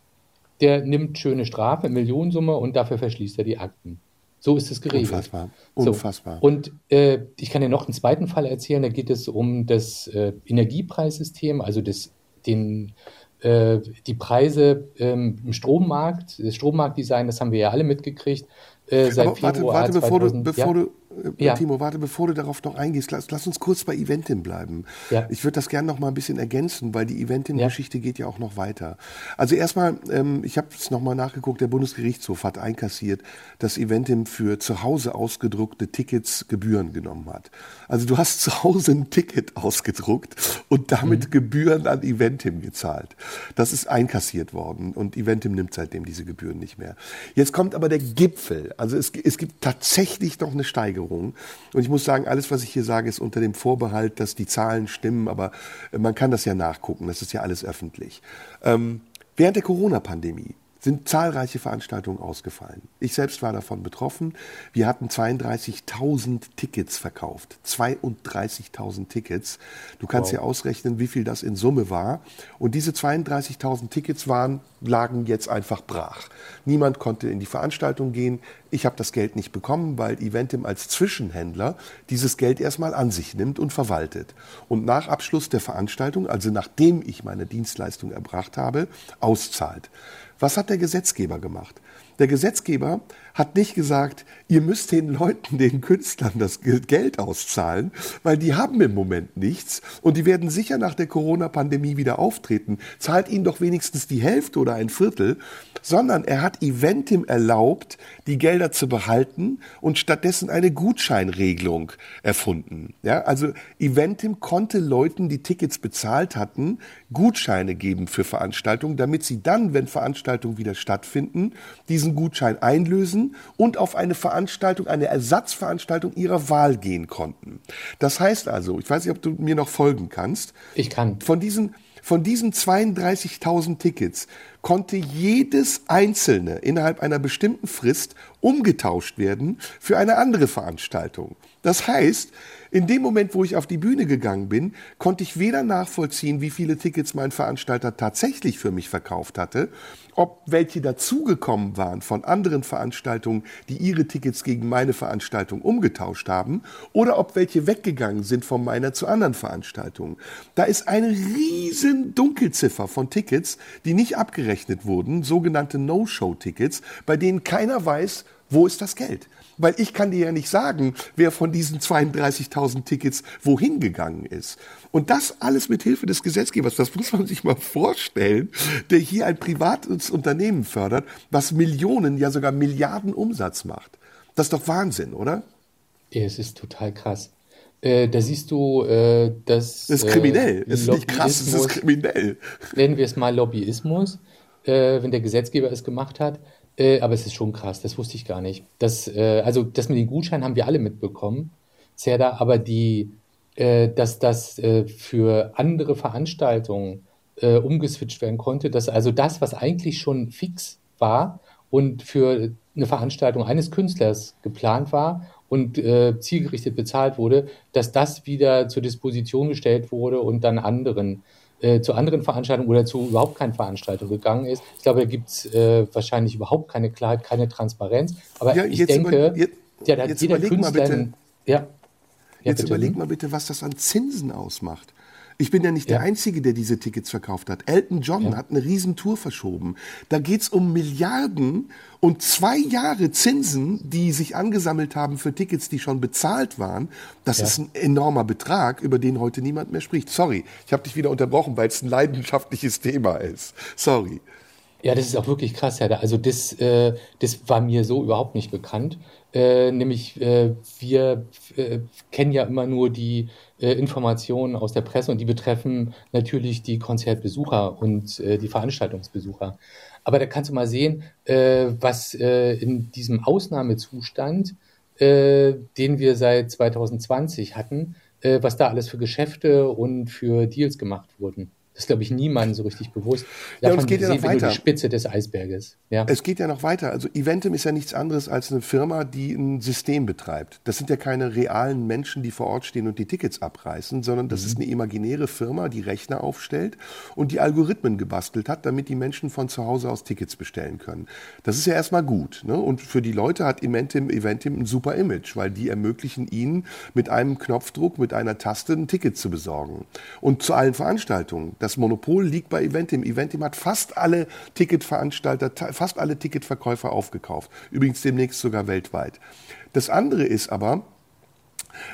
Der nimmt schöne Strafe, Millionensumme und dafür verschließt er die Akten. So ist es geregelt. Unfassbar. Unfassbar. So. Und äh, ich kann dir noch einen zweiten Fall erzählen. Da geht es um das äh, Energiepreissystem, also das, den äh, die Preise ähm, im Strommarkt, das Strommarktdesign, das haben wir ja alle mitgekriegt. Äh, seit Aber warte, Februar warte, bevor 2000, du, bevor ja? du ja. Timo, warte, bevor du darauf noch eingehst, lass, lass uns kurz bei Eventim bleiben. Ja. Ich würde das gerne noch mal ein bisschen ergänzen, weil die Eventim-Geschichte ja. geht ja auch noch weiter. Also erstmal, ähm, ich habe es noch mal nachgeguckt, der Bundesgerichtshof hat einkassiert, dass Eventim für zu Hause ausgedruckte Tickets Gebühren genommen hat. Also du hast [LAUGHS] zu Hause ein Ticket ausgedruckt und damit mhm. Gebühren an Eventim gezahlt. Das ist einkassiert worden und Eventim nimmt seitdem diese Gebühren nicht mehr. Jetzt kommt aber der Gipfel. Also es, es gibt tatsächlich noch eine Steigerung. Steigerung. Und ich muss sagen, alles, was ich hier sage, ist unter dem Vorbehalt, dass die Zahlen stimmen, aber man kann das ja nachgucken, das ist ja alles öffentlich. Ähm, während der Corona-Pandemie sind zahlreiche Veranstaltungen ausgefallen. Ich selbst war davon betroffen. Wir hatten 32.000 Tickets verkauft. 32.000 Tickets. Du kannst wow. dir ausrechnen, wie viel das in Summe war. Und diese 32.000 Tickets waren, lagen jetzt einfach brach. Niemand konnte in die Veranstaltung gehen. Ich habe das Geld nicht bekommen, weil Eventim als Zwischenhändler dieses Geld erstmal an sich nimmt und verwaltet. Und nach Abschluss der Veranstaltung, also nachdem ich meine Dienstleistung erbracht habe, auszahlt. Was hat der Gesetzgeber gemacht? Der Gesetzgeber hat nicht gesagt, ihr müsst den Leuten, den Künstlern das Geld auszahlen, weil die haben im Moment nichts und die werden sicher nach der Corona-Pandemie wieder auftreten. Zahlt ihnen doch wenigstens die Hälfte oder ein Viertel, sondern er hat Eventim erlaubt, die Gelder zu behalten und stattdessen eine Gutscheinregelung erfunden. Ja, also Eventim konnte Leuten, die Tickets bezahlt hatten, Gutscheine geben für Veranstaltungen, damit sie dann, wenn Veranstaltungen wieder stattfinden, diesen Gutschein einlösen und auf eine Veranstaltung, eine Ersatzveranstaltung ihrer Wahl gehen konnten. Das heißt also, ich weiß nicht, ob du mir noch folgen kannst. Ich kann. Von diesen von diesen 32.000 Tickets konnte jedes einzelne innerhalb einer bestimmten Frist umgetauscht werden für eine andere Veranstaltung. Das heißt, in dem Moment, wo ich auf die Bühne gegangen bin, konnte ich weder nachvollziehen, wie viele Tickets mein Veranstalter tatsächlich für mich verkauft hatte, ob welche dazugekommen waren von anderen Veranstaltungen, die ihre Tickets gegen meine Veranstaltung umgetauscht haben, oder ob welche weggegangen sind von meiner zu anderen Veranstaltungen. Da ist eine riesen Dunkelziffer von Tickets, die nicht abgerechnet wurden, sogenannte No-Show-Tickets, bei denen keiner weiß, wo ist das Geld? Weil ich kann dir ja nicht sagen, wer von diesen 32.000 Tickets wohin gegangen ist. Und das alles mit Hilfe des Gesetzgebers, das muss man sich mal vorstellen, der hier ein privates Unternehmen fördert, was Millionen, ja sogar Milliarden Umsatz macht. Das ist doch Wahnsinn, oder? Es ist total krass. Äh, da siehst du, äh, dass. Das ist kriminell. Das ist nicht krass, das ist kriminell. Nennen wir es mal Lobbyismus, äh, wenn der Gesetzgeber es gemacht hat. Äh, aber es ist schon krass, das wusste ich gar nicht. Das, äh, also das mit den Gutscheinen haben wir alle mitbekommen, Zerda, aber die, äh, dass das äh, für andere Veranstaltungen äh, umgeswitcht werden konnte, dass also das, was eigentlich schon fix war und für eine Veranstaltung eines Künstlers geplant war und zielgerichtet bezahlt wurde, dass das wieder zur Disposition gestellt wurde und dann anderen äh, zu anderen Veranstaltungen oder zu überhaupt keinen Veranstaltungen gegangen ist. Ich glaube, da gibt es äh, wahrscheinlich überhaupt keine Klarheit, keine Transparenz. Aber ja, ich denke, über, jetzt, ja, da hat jeder Künstler... Bitte, ja, jetzt bitte. überleg mal bitte, was das an Zinsen ausmacht. Ich bin ja nicht ja. der Einzige, der diese Tickets verkauft hat. Elton John ja. hat eine Riesentour verschoben. Da geht es um Milliarden und zwei Jahre Zinsen, die sich angesammelt haben für Tickets, die schon bezahlt waren. Das ja. ist ein enormer Betrag, über den heute niemand mehr spricht. Sorry, ich habe dich wieder unterbrochen, weil es ein leidenschaftliches Thema ist. Sorry. Ja, das ist auch wirklich krass, ja. Also das, äh, das war mir so überhaupt nicht bekannt. Äh, nämlich äh, wir äh, kennen ja immer nur die äh, Informationen aus der Presse und die betreffen natürlich die Konzertbesucher und äh, die Veranstaltungsbesucher. Aber da kannst du mal sehen, äh, was äh, in diesem Ausnahmezustand, äh, den wir seit 2020 hatten, äh, was da alles für Geschäfte und für Deals gemacht wurden. Das ist, glaube ich, niemandem so richtig bewusst. Davon ja, und es geht ja noch weiter. die Spitze des Eisberges. Ja. Es geht ja noch weiter. Also Eventim ist ja nichts anderes als eine Firma, die ein System betreibt. Das sind ja keine realen Menschen, die vor Ort stehen und die Tickets abreißen, sondern das mhm. ist eine imaginäre Firma, die Rechner aufstellt und die Algorithmen gebastelt hat, damit die Menschen von zu Hause aus Tickets bestellen können. Das ist ja erstmal gut. Ne? Und für die Leute hat Eventim, Eventim ein super Image, weil die ermöglichen ihnen mit einem Knopfdruck, mit einer Taste ein Ticket zu besorgen. Und zu allen Veranstaltungen. Das Monopol liegt bei Eventim. Eventim hat fast alle Ticketveranstalter, fast alle Ticketverkäufer aufgekauft. Übrigens demnächst sogar weltweit. Das andere ist aber,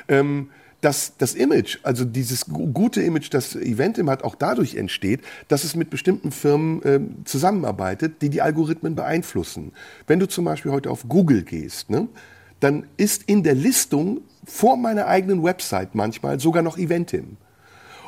ähm, dass das Image, also dieses gute Image, das Eventim hat, auch dadurch entsteht, dass es mit bestimmten Firmen äh, zusammenarbeitet, die die Algorithmen beeinflussen. Wenn du zum Beispiel heute auf Google gehst, ne, dann ist in der Listung vor meiner eigenen Website manchmal sogar noch Eventim.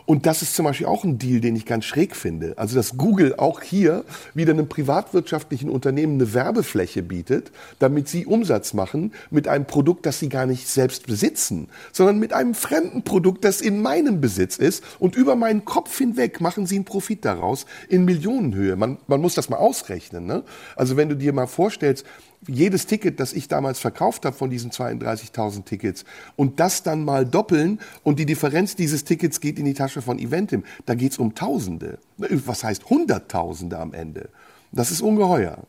Und das ist zum Beispiel auch ein Deal, den ich ganz schräg finde. Also, dass Google auch hier wieder einem privatwirtschaftlichen Unternehmen eine Werbefläche bietet, damit sie Umsatz machen mit einem Produkt, das sie gar nicht selbst besitzen, sondern mit einem fremden Produkt, das in meinem Besitz ist. Und über meinen Kopf hinweg machen sie einen Profit daraus in Millionenhöhe. Man, man muss das mal ausrechnen. Ne? Also, wenn du dir mal vorstellst, jedes Ticket, das ich damals verkauft habe von diesen 32.000 Tickets und das dann mal doppeln und die Differenz dieses Tickets geht in die Tasche von Eventim, da geht es um Tausende. Was heißt Hunderttausende am Ende? Das ist ungeheuer.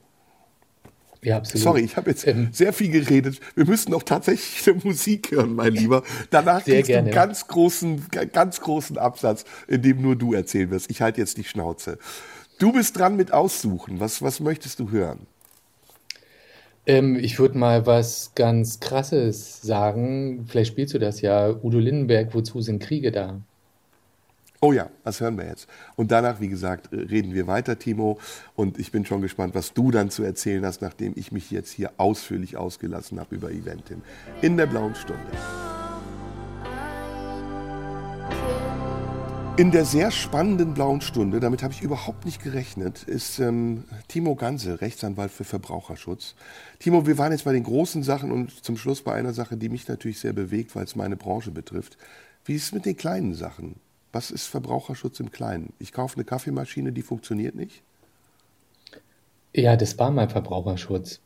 Ja, absolut. Sorry, ich habe jetzt ähm, sehr viel geredet. Wir müssen doch tatsächlich eine Musik hören, mein Lieber. Danach kriegst du einen ganz großen, ganz großen Absatz, in dem nur du erzählen wirst. Ich halte jetzt die Schnauze. Du bist dran mit Aussuchen. Was, was möchtest du hören? Ähm, ich würde mal was ganz Krasses sagen. Vielleicht spielst du das ja. Udo Lindenberg, wozu sind Kriege da? Oh ja, das hören wir jetzt. Und danach, wie gesagt, reden wir weiter, Timo. Und ich bin schon gespannt, was du dann zu erzählen hast, nachdem ich mich jetzt hier ausführlich ausgelassen habe über Eventim in der blauen Stunde. In der sehr spannenden blauen Stunde, damit habe ich überhaupt nicht gerechnet, ist ähm, Timo Ganse, Rechtsanwalt für Verbraucherschutz. Timo, wir waren jetzt bei den großen Sachen und zum Schluss bei einer Sache, die mich natürlich sehr bewegt, weil es meine Branche betrifft. Wie ist es mit den kleinen Sachen? Was ist Verbraucherschutz im Kleinen? Ich kaufe eine Kaffeemaschine, die funktioniert nicht? Ja, das war mein Verbraucherschutz.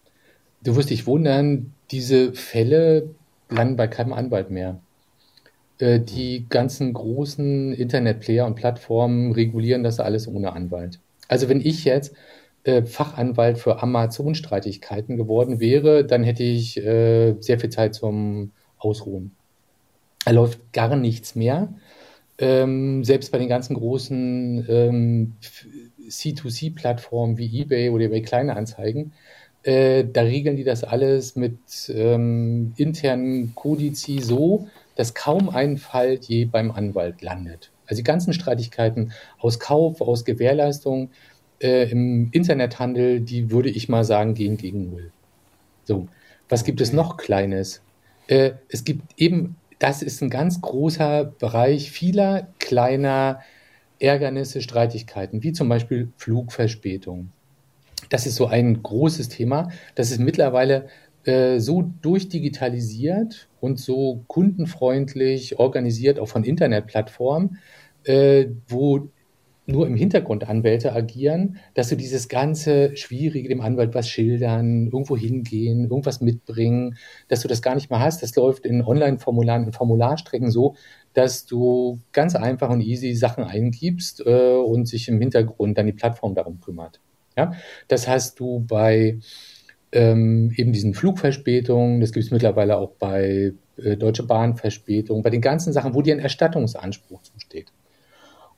Du wirst dich wundern, diese Fälle landen bei keinem Anwalt mehr. Äh, die ganzen großen Internetplayer und Plattformen regulieren das alles ohne Anwalt. Also wenn ich jetzt äh, Fachanwalt für Amazon-Streitigkeiten geworden wäre, dann hätte ich äh, sehr viel Zeit zum Ausruhen. Da läuft gar nichts mehr. Ähm, selbst bei den ganzen großen ähm, C2C-Plattformen wie eBay oder eBay Kleinanzeigen, äh, da regeln die das alles mit ähm, internen Kodizi so, dass kaum ein Fall je beim Anwalt landet. Also die ganzen Streitigkeiten aus Kauf, aus Gewährleistung äh, im Internethandel, die würde ich mal sagen, gehen gegen Null. So, was gibt es noch Kleines? Äh, es gibt eben, das ist ein ganz großer Bereich vieler kleiner Ärgernisse, Streitigkeiten, wie zum Beispiel Flugverspätung. Das ist so ein großes Thema. Das ist mittlerweile äh, so durchdigitalisiert und so kundenfreundlich organisiert, auch von Internetplattformen, äh, wo nur im Hintergrund Anwälte agieren, dass du dieses ganze Schwierige dem Anwalt was schildern, irgendwo hingehen, irgendwas mitbringen, dass du das gar nicht mehr hast. Das läuft in Online-Formularen, in Formularstrecken so, dass du ganz einfach und easy Sachen eingibst äh, und sich im Hintergrund dann die Plattform darum kümmert. Ja, das hast du bei ähm, eben diesen Flugverspätungen, das gibt es mittlerweile auch bei äh, Deutsche Bahnverspätungen, bei den ganzen Sachen, wo dir ein Erstattungsanspruch zusteht.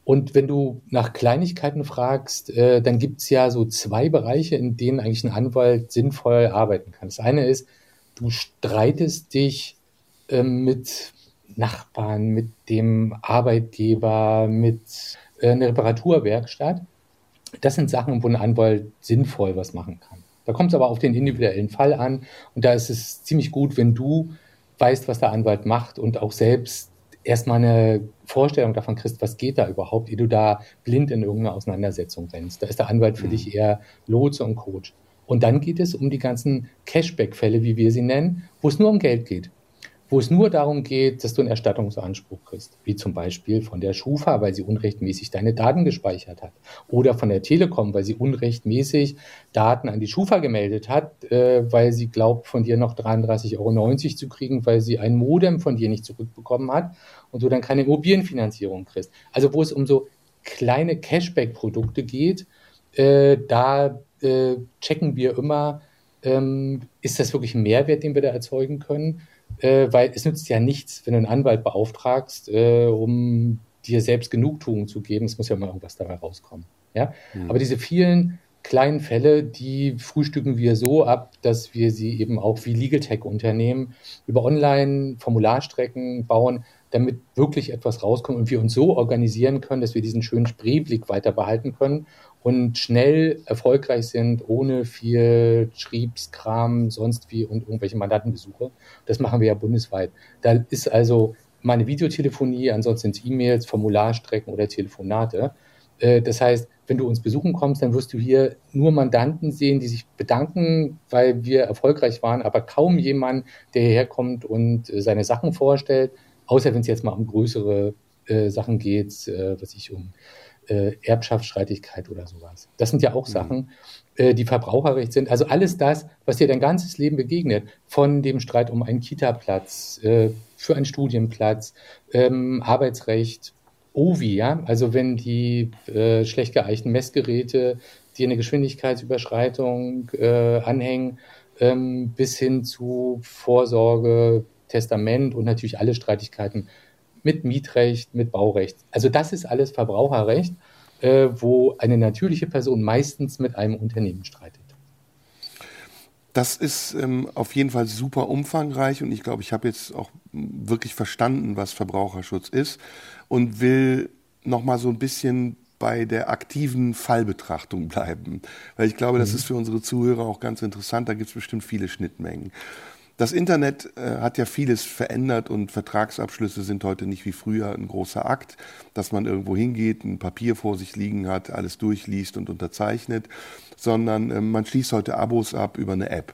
Und wenn du nach Kleinigkeiten fragst, äh, dann gibt es ja so zwei Bereiche, in denen eigentlich ein Anwalt sinnvoll arbeiten kann. Das eine ist, du streitest dich äh, mit Nachbarn, mit dem Arbeitgeber, mit äh, einer Reparaturwerkstatt. Das sind Sachen, wo ein Anwalt sinnvoll was machen kann. Da kommt es aber auf den individuellen Fall an. Und da ist es ziemlich gut, wenn du weißt, was der Anwalt macht und auch selbst erstmal eine Vorstellung davon kriegst, was geht da überhaupt, ehe du da blind in irgendeine Auseinandersetzung rennst. Da ist der Anwalt für mhm. dich eher Lotse und Coach. Und dann geht es um die ganzen Cashback-Fälle, wie wir sie nennen, wo es nur um Geld geht wo es nur darum geht, dass du einen Erstattungsanspruch kriegst, wie zum Beispiel von der Schufa, weil sie unrechtmäßig deine Daten gespeichert hat, oder von der Telekom, weil sie unrechtmäßig Daten an die Schufa gemeldet hat, äh, weil sie glaubt, von dir noch 33,90 Euro zu kriegen, weil sie ein Modem von dir nicht zurückbekommen hat und du dann keine Immobilienfinanzierung kriegst. Also wo es um so kleine Cashback-Produkte geht, äh, da äh, checken wir immer, ähm, ist das wirklich ein Mehrwert, den wir da erzeugen können? Äh, weil es nützt ja nichts, wenn du einen Anwalt beauftragst, äh, um dir selbst Genugtuung zu geben. Es muss ja mal irgendwas dabei rauskommen. Ja? Mhm. Aber diese vielen kleinen Fälle, die frühstücken wir so ab, dass wir sie eben auch wie Legal Tech-Unternehmen über Online-Formularstrecken bauen, damit wirklich etwas rauskommt und wir uns so organisieren können, dass wir diesen schönen Spreeblick weiter behalten können und schnell erfolgreich sind, ohne viel Schriebskram, sonst wie und irgendwelche Mandantenbesuche. Das machen wir ja bundesweit. Da ist also meine Videotelefonie, ansonsten E-Mails, Formularstrecken oder Telefonate. Äh, das heißt, wenn du uns besuchen kommst, dann wirst du hier nur Mandanten sehen, die sich bedanken, weil wir erfolgreich waren, aber kaum jemand, der hierher kommt und äh, seine Sachen vorstellt, außer wenn es jetzt mal um größere äh, Sachen geht, was ich um äh, Erbschaftsstreitigkeit oder sowas. Das sind ja auch mhm. Sachen, äh, die Verbraucherrecht sind. Also alles das, was dir dein ganzes Leben begegnet, von dem Streit um einen Kita-Platz, äh, für einen Studienplatz, ähm, Arbeitsrecht, OVI, ja, also wenn die äh, schlecht geeichten Messgeräte dir eine Geschwindigkeitsüberschreitung äh, anhängen, ähm, bis hin zu Vorsorge, Testament und natürlich alle Streitigkeiten mit Mietrecht, mit Baurecht. Also das ist alles Verbraucherrecht, äh, wo eine natürliche Person meistens mit einem Unternehmen streitet. Das ist ähm, auf jeden Fall super umfangreich und ich glaube, ich habe jetzt auch wirklich verstanden, was Verbraucherschutz ist und will noch mal so ein bisschen bei der aktiven Fallbetrachtung bleiben, weil ich glaube, das mhm. ist für unsere Zuhörer auch ganz interessant. Da gibt es bestimmt viele Schnittmengen. Das Internet äh, hat ja vieles verändert und Vertragsabschlüsse sind heute nicht wie früher ein großer Akt, dass man irgendwo hingeht, ein Papier vor sich liegen hat, alles durchliest und unterzeichnet, sondern äh, man schließt heute Abos ab über eine App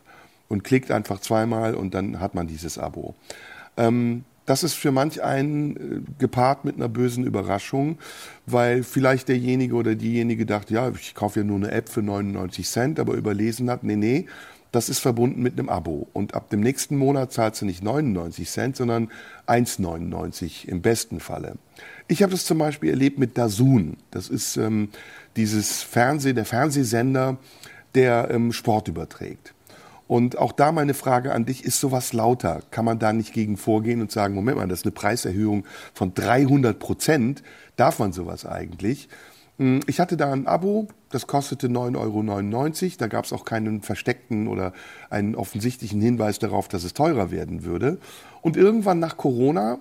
und klickt einfach zweimal und dann hat man dieses Abo. Ähm, das ist für manch einen äh, gepaart mit einer bösen Überraschung, weil vielleicht derjenige oder diejenige dachte, ja, ich kaufe ja nur eine App für 99 Cent, aber überlesen hat, nee, nee, das ist verbunden mit einem Abo. Und ab dem nächsten Monat zahlst du nicht 99 Cent, sondern 1,99 im besten Falle. Ich habe das zum Beispiel erlebt mit Dazun. Das ist ähm, dieses Fernseh, der Fernsehsender, der ähm, Sport überträgt. Und auch da meine Frage an dich, ist sowas lauter? Kann man da nicht gegen vorgehen und sagen, Moment mal, das ist eine Preiserhöhung von 300 Prozent. Darf man sowas eigentlich? Hm, ich hatte da ein Abo, das kostete 9,99 Euro. Da gab es auch keinen versteckten oder einen offensichtlichen Hinweis darauf, dass es teurer werden würde. Und irgendwann nach Corona,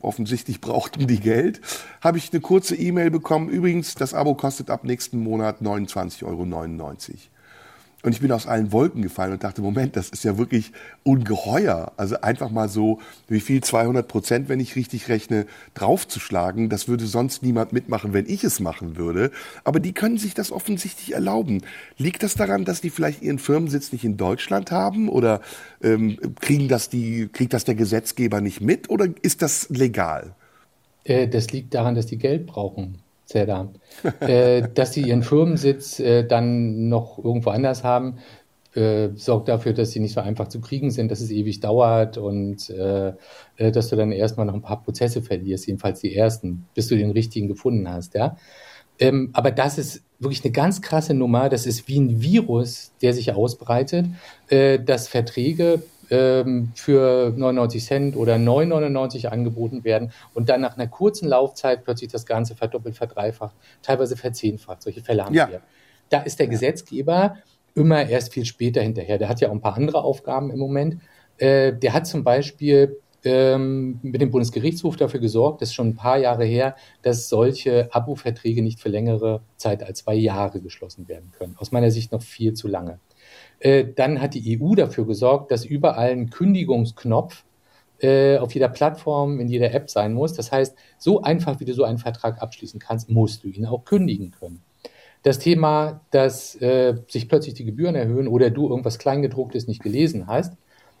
offensichtlich [LAUGHS] brauchten die Geld, habe ich eine kurze E-Mail bekommen. Übrigens, das Abo kostet ab nächsten Monat 29,99 Euro. Und ich bin aus allen Wolken gefallen und dachte, Moment, das ist ja wirklich ungeheuer. Also einfach mal so, wie viel 200 Prozent, wenn ich richtig rechne, draufzuschlagen, das würde sonst niemand mitmachen, wenn ich es machen würde. Aber die können sich das offensichtlich erlauben. Liegt das daran, dass die vielleicht ihren Firmensitz nicht in Deutschland haben oder ähm, kriegen das die, kriegt das der Gesetzgeber nicht mit oder ist das legal? Äh, das liegt daran, dass die Geld brauchen. Zelda. äh, dass sie ihren Firmensitz äh, dann noch irgendwo anders haben, äh, sorgt dafür, dass sie nicht so einfach zu kriegen sind, dass es ewig dauert und äh, äh, dass du dann erstmal noch ein paar Prozesse verlierst, jedenfalls die ersten, bis du den richtigen gefunden hast, ja. Ähm, aber das ist wirklich eine ganz krasse Nummer. Das ist wie ein Virus, der sich ausbreitet, äh, dass Verträge ähm, für 99 Cent oder 9,99 angeboten werden und dann nach einer kurzen Laufzeit plötzlich das Ganze verdoppelt, verdreifacht, teilweise verzehnfacht. Solche Fälle haben ja. wir. Da ist der Gesetzgeber immer erst viel später hinterher. Der hat ja auch ein paar andere Aufgaben im Moment. Äh, der hat zum Beispiel ähm, mit dem Bundesgerichtshof dafür gesorgt, das ist schon ein paar Jahre her, dass solche Abo-Verträge nicht für längere Zeit als zwei Jahre geschlossen werden können. Aus meiner Sicht noch viel zu lange. Äh, dann hat die EU dafür gesorgt, dass überall ein Kündigungsknopf äh, auf jeder Plattform, in jeder App sein muss. Das heißt, so einfach, wie du so einen Vertrag abschließen kannst, musst du ihn auch kündigen können. Das Thema, dass äh, sich plötzlich die Gebühren erhöhen oder du irgendwas Kleingedrucktes nicht gelesen hast,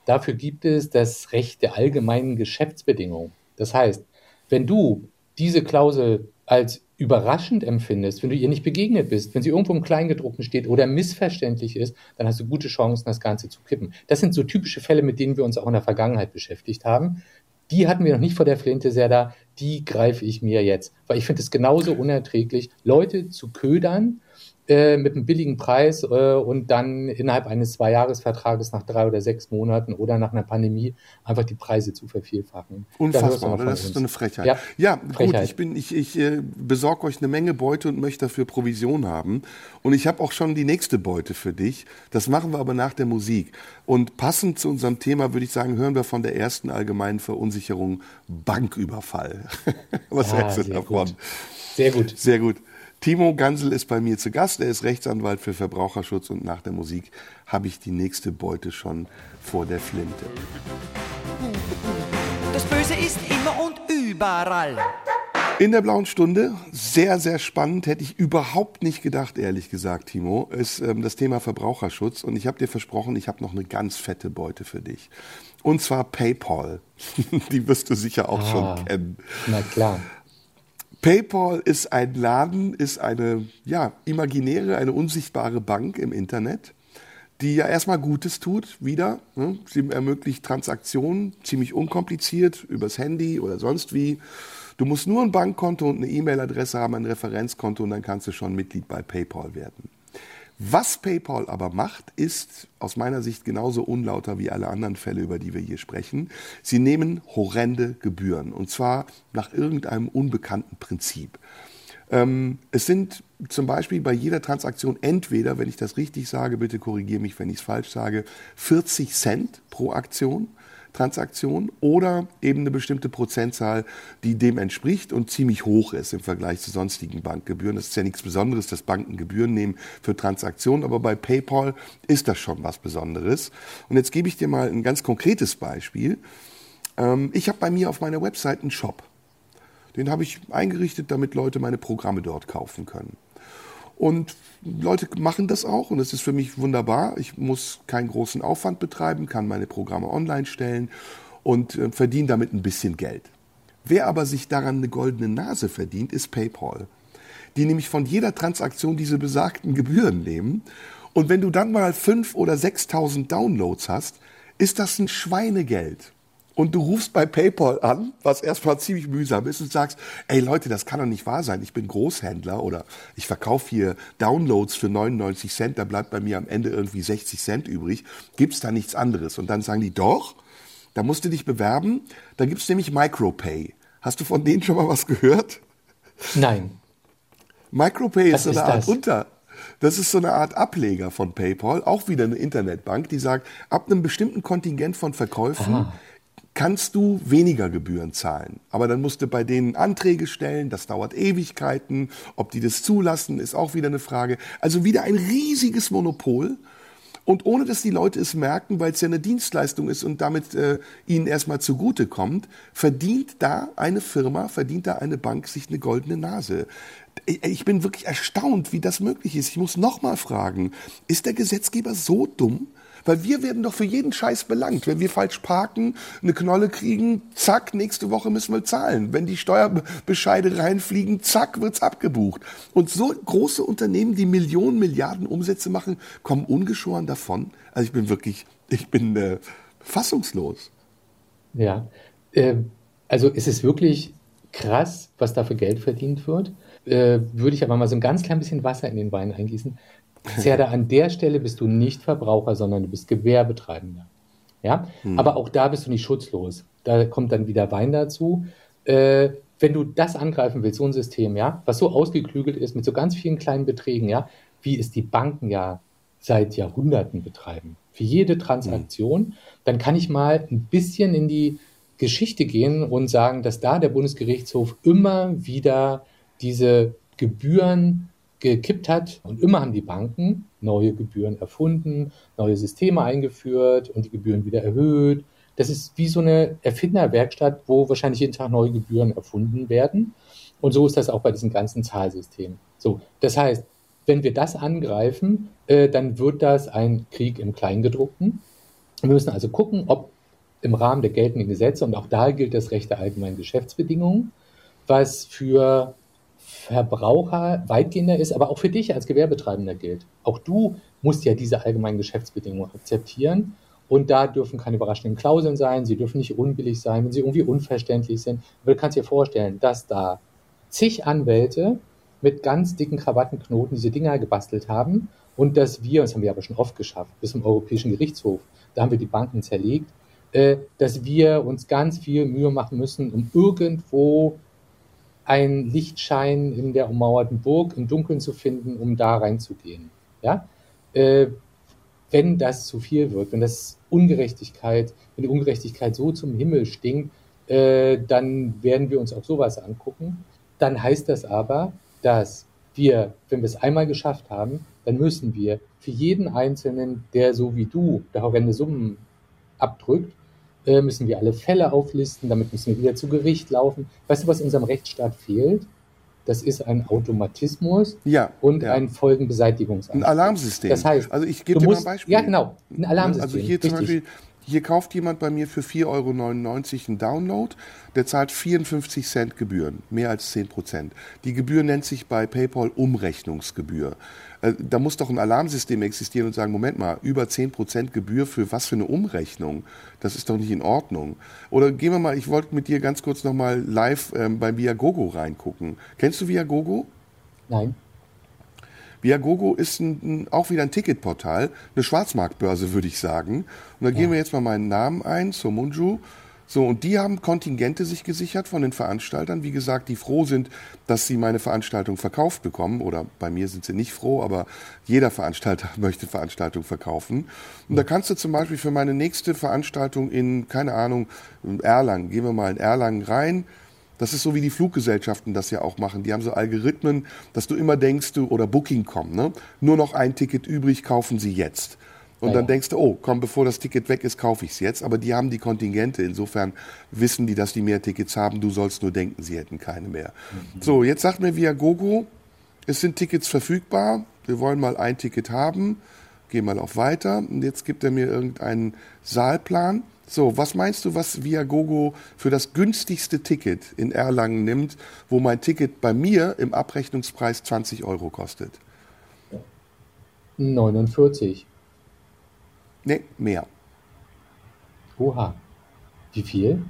dafür gibt es das Recht der allgemeinen Geschäftsbedingungen. Das heißt, wenn du diese Klausel als überraschend empfindest, wenn du ihr nicht begegnet bist, wenn sie irgendwo im Kleingedruckten steht oder missverständlich ist, dann hast du gute Chancen, das Ganze zu kippen. Das sind so typische Fälle, mit denen wir uns auch in der Vergangenheit beschäftigt haben. Die hatten wir noch nicht vor der Flinte sehr da, die greife ich mir jetzt. Weil ich finde es genauso unerträglich, Leute zu ködern, äh, mit einem billigen Preis äh, und dann innerhalb eines Zweijahresvertrages nach drei oder sechs Monaten oder nach einer Pandemie einfach die Preise zu vervielfachen. Unfassbar, das ist eine Frechheit. Ja, ja Frechheit. gut, ich bin, ich, ich äh, besorge euch eine Menge Beute und möchte dafür Provision haben. Und ich habe auch schon die nächste Beute für dich. Das machen wir aber nach der Musik. Und passend zu unserem Thema würde ich sagen, hören wir von der ersten allgemeinen Verunsicherung Banküberfall. [LAUGHS] Was ja, hältst du davon? Gut. Sehr gut. Sehr gut. Timo Gansel ist bei mir zu Gast. Er ist Rechtsanwalt für Verbraucherschutz und nach der Musik habe ich die nächste Beute schon vor der Flinte. Das Böse ist immer und überall. In der blauen Stunde, sehr, sehr spannend, hätte ich überhaupt nicht gedacht, ehrlich gesagt, Timo, ist ähm, das Thema Verbraucherschutz. Und ich habe dir versprochen, ich habe noch eine ganz fette Beute für dich. Und zwar PayPal. [LAUGHS] Die wirst du sicher auch ah, schon kennen. Na klar. PayPal ist ein Laden, ist eine ja, imaginäre, eine unsichtbare Bank im Internet, die ja erstmal Gutes tut, wieder. Ne? Sie ermöglicht Transaktionen ziemlich unkompliziert übers Handy oder sonst wie. Du musst nur ein Bankkonto und eine E-Mail-Adresse haben, ein Referenzkonto und dann kannst du schon Mitglied bei PayPal werden. Was PayPal aber macht, ist aus meiner Sicht genauso unlauter wie alle anderen Fälle, über die wir hier sprechen. Sie nehmen horrende Gebühren und zwar nach irgendeinem unbekannten Prinzip. Ähm, es sind zum Beispiel bei jeder Transaktion entweder, wenn ich das richtig sage, bitte korrigiere mich, wenn ich es falsch sage, 40 Cent pro Aktion. Transaktion oder eben eine bestimmte Prozentzahl, die dem entspricht und ziemlich hoch ist im Vergleich zu sonstigen Bankgebühren. Das ist ja nichts Besonderes, dass Banken Gebühren nehmen für Transaktionen, aber bei PayPal ist das schon was Besonderes. Und jetzt gebe ich dir mal ein ganz konkretes Beispiel. Ähm, ich habe bei mir auf meiner Website einen Shop. Den habe ich eingerichtet, damit Leute meine Programme dort kaufen können. Und Leute machen das auch und es ist für mich wunderbar. Ich muss keinen großen Aufwand betreiben, kann meine Programme online stellen und äh, verdiene damit ein bisschen Geld. Wer aber sich daran eine goldene Nase verdient, ist PayPal. Die nämlich von jeder Transaktion diese besagten Gebühren nehmen. Und wenn du dann mal 5.000 oder 6.000 Downloads hast, ist das ein Schweinegeld und du rufst bei PayPal an, was erstmal ziemlich mühsam ist und sagst, ey Leute, das kann doch nicht wahr sein. Ich bin Großhändler oder ich verkaufe hier Downloads für 99 Cent, da bleibt bei mir am Ende irgendwie 60 Cent übrig. Gibt's da nichts anderes? Und dann sagen die, doch, da musst du dich bewerben. Da gibt's nämlich Micropay. Hast du von denen schon mal was gehört? Nein. Micropay was ist so eine Art das? Unter, das ist so eine Art Ableger von PayPal, auch wieder eine Internetbank, die sagt, ab einem bestimmten Kontingent von Verkäufen Aha kannst du weniger Gebühren zahlen. Aber dann musst du bei denen Anträge stellen, das dauert Ewigkeiten. Ob die das zulassen, ist auch wieder eine Frage. Also wieder ein riesiges Monopol. Und ohne dass die Leute es merken, weil es ja eine Dienstleistung ist und damit äh, ihnen erstmal zugutekommt, verdient da eine Firma, verdient da eine Bank sich eine goldene Nase. Ich bin wirklich erstaunt, wie das möglich ist. Ich muss nochmal fragen, ist der Gesetzgeber so dumm, weil wir werden doch für jeden Scheiß belangt. Wenn wir falsch parken, eine Knolle kriegen, zack, nächste Woche müssen wir zahlen. Wenn die Steuerbescheide reinfliegen, zack, wird's abgebucht. Und so große Unternehmen, die Millionen, Milliarden Umsätze machen, kommen ungeschoren davon. Also ich bin wirklich, ich bin äh, fassungslos. Ja, äh, also es ist wirklich krass, was da für Geld verdient wird. Äh, würde ich aber mal so ein ganz klein bisschen Wasser in den Wein eingießen. Zerda, an der Stelle bist du nicht Verbraucher, sondern du bist Gewerbetreibender. Ja, hm. aber auch da bist du nicht schutzlos. Da kommt dann wieder Wein dazu. Äh, wenn du das angreifen willst, so ein System, ja, was so ausgeklügelt ist mit so ganz vielen kleinen Beträgen, ja, wie es die Banken ja seit Jahrhunderten betreiben, für jede Transaktion, hm. dann kann ich mal ein bisschen in die Geschichte gehen und sagen, dass da der Bundesgerichtshof immer wieder diese Gebühren gekippt hat. Und immer haben die Banken neue Gebühren erfunden, neue Systeme eingeführt und die Gebühren wieder erhöht. Das ist wie so eine Erfinderwerkstatt, wo wahrscheinlich jeden Tag neue Gebühren erfunden werden. Und so ist das auch bei diesem ganzen Zahlsystem. So, das heißt, wenn wir das angreifen, äh, dann wird das ein Krieg im Kleingedruckten. Wir müssen also gucken, ob im Rahmen der geltenden Gesetze, und auch da gilt das Recht der allgemeinen Geschäftsbedingungen, was für Verbraucher weitgehender ist, aber auch für dich als Gewerbetreibender gilt. Auch du musst ja diese allgemeinen Geschäftsbedingungen akzeptieren. Und da dürfen keine überraschenden Klauseln sein, sie dürfen nicht unbillig sein, wenn sie irgendwie unverständlich sind. Aber du kannst dir vorstellen, dass da zig Anwälte mit ganz dicken Krawattenknoten diese Dinger gebastelt haben und dass wir, das haben wir aber schon oft geschafft, bis zum Europäischen Gerichtshof, da haben wir die Banken zerlegt, äh, dass wir uns ganz viel Mühe machen müssen, um irgendwo ein Lichtschein in der ummauerten Burg im Dunkeln zu finden, um da reinzugehen. Ja? Äh, wenn das zu viel wird, wenn das Ungerechtigkeit, wenn die Ungerechtigkeit so zum Himmel stinkt, äh, dann werden wir uns auch sowas angucken. Dann heißt das aber, dass wir, wenn wir es einmal geschafft haben, dann müssen wir für jeden Einzelnen, der so wie du da horrende Summen abdrückt, äh, müssen wir alle Fälle auflisten, damit müssen wir wieder zu Gericht laufen. Weißt du, was unserem Rechtsstaat fehlt? Das ist ein Automatismus ja, und ja. ein Folgenbeseitigungsanspruch. Ein Alarmsystem. Das heißt, also ich gebe dir musst, mal ein Beispiel. Ja, genau, ein Alarmsystem. Also hier zum Beispiel, hier kauft jemand bei mir für 4,99 Euro einen Download, der zahlt 54 Cent Gebühren, mehr als 10 Prozent. Die Gebühr nennt sich bei PayPal Umrechnungsgebühr. Äh, da muss doch ein Alarmsystem existieren und sagen, Moment mal, über 10 Prozent Gebühr für was für eine Umrechnung? Das ist doch nicht in Ordnung. Oder gehen wir mal, ich wollte mit dir ganz kurz nochmal live ähm, bei Viagogo reingucken. Kennst du Viagogo? Nein. Viagogo ist ein, auch wieder ein Ticketportal, eine Schwarzmarktbörse, würde ich sagen. Und da ja. geben wir jetzt mal meinen Namen ein, Somunju. So, und die haben Kontingente sich gesichert von den Veranstaltern, wie gesagt, die froh sind, dass sie meine Veranstaltung verkauft bekommen. Oder bei mir sind sie nicht froh, aber jeder Veranstalter [LAUGHS] möchte Veranstaltung verkaufen. Und da kannst du zum Beispiel für meine nächste Veranstaltung in, keine Ahnung, Erlangen, gehen wir mal in Erlangen rein. Das ist so wie die Fluggesellschaften das ja auch machen. Die haben so Algorithmen, dass du immer denkst, du, oder Booking.com, ne? nur noch ein Ticket übrig, kaufen sie jetzt. Und dann denkst du, oh, komm, bevor das Ticket weg ist, kaufe ich es jetzt. Aber die haben die Kontingente. Insofern wissen die, dass die mehr Tickets haben. Du sollst nur denken, sie hätten keine mehr. So, jetzt sagt mir Viagogo, es sind Tickets verfügbar. Wir wollen mal ein Ticket haben. Geh mal auf Weiter. Und jetzt gibt er mir irgendeinen Saalplan. So, was meinst du, was Viagogo für das günstigste Ticket in Erlangen nimmt, wo mein Ticket bei mir im Abrechnungspreis 20 Euro kostet? 49. Nee, mehr. Oha. Wie viel?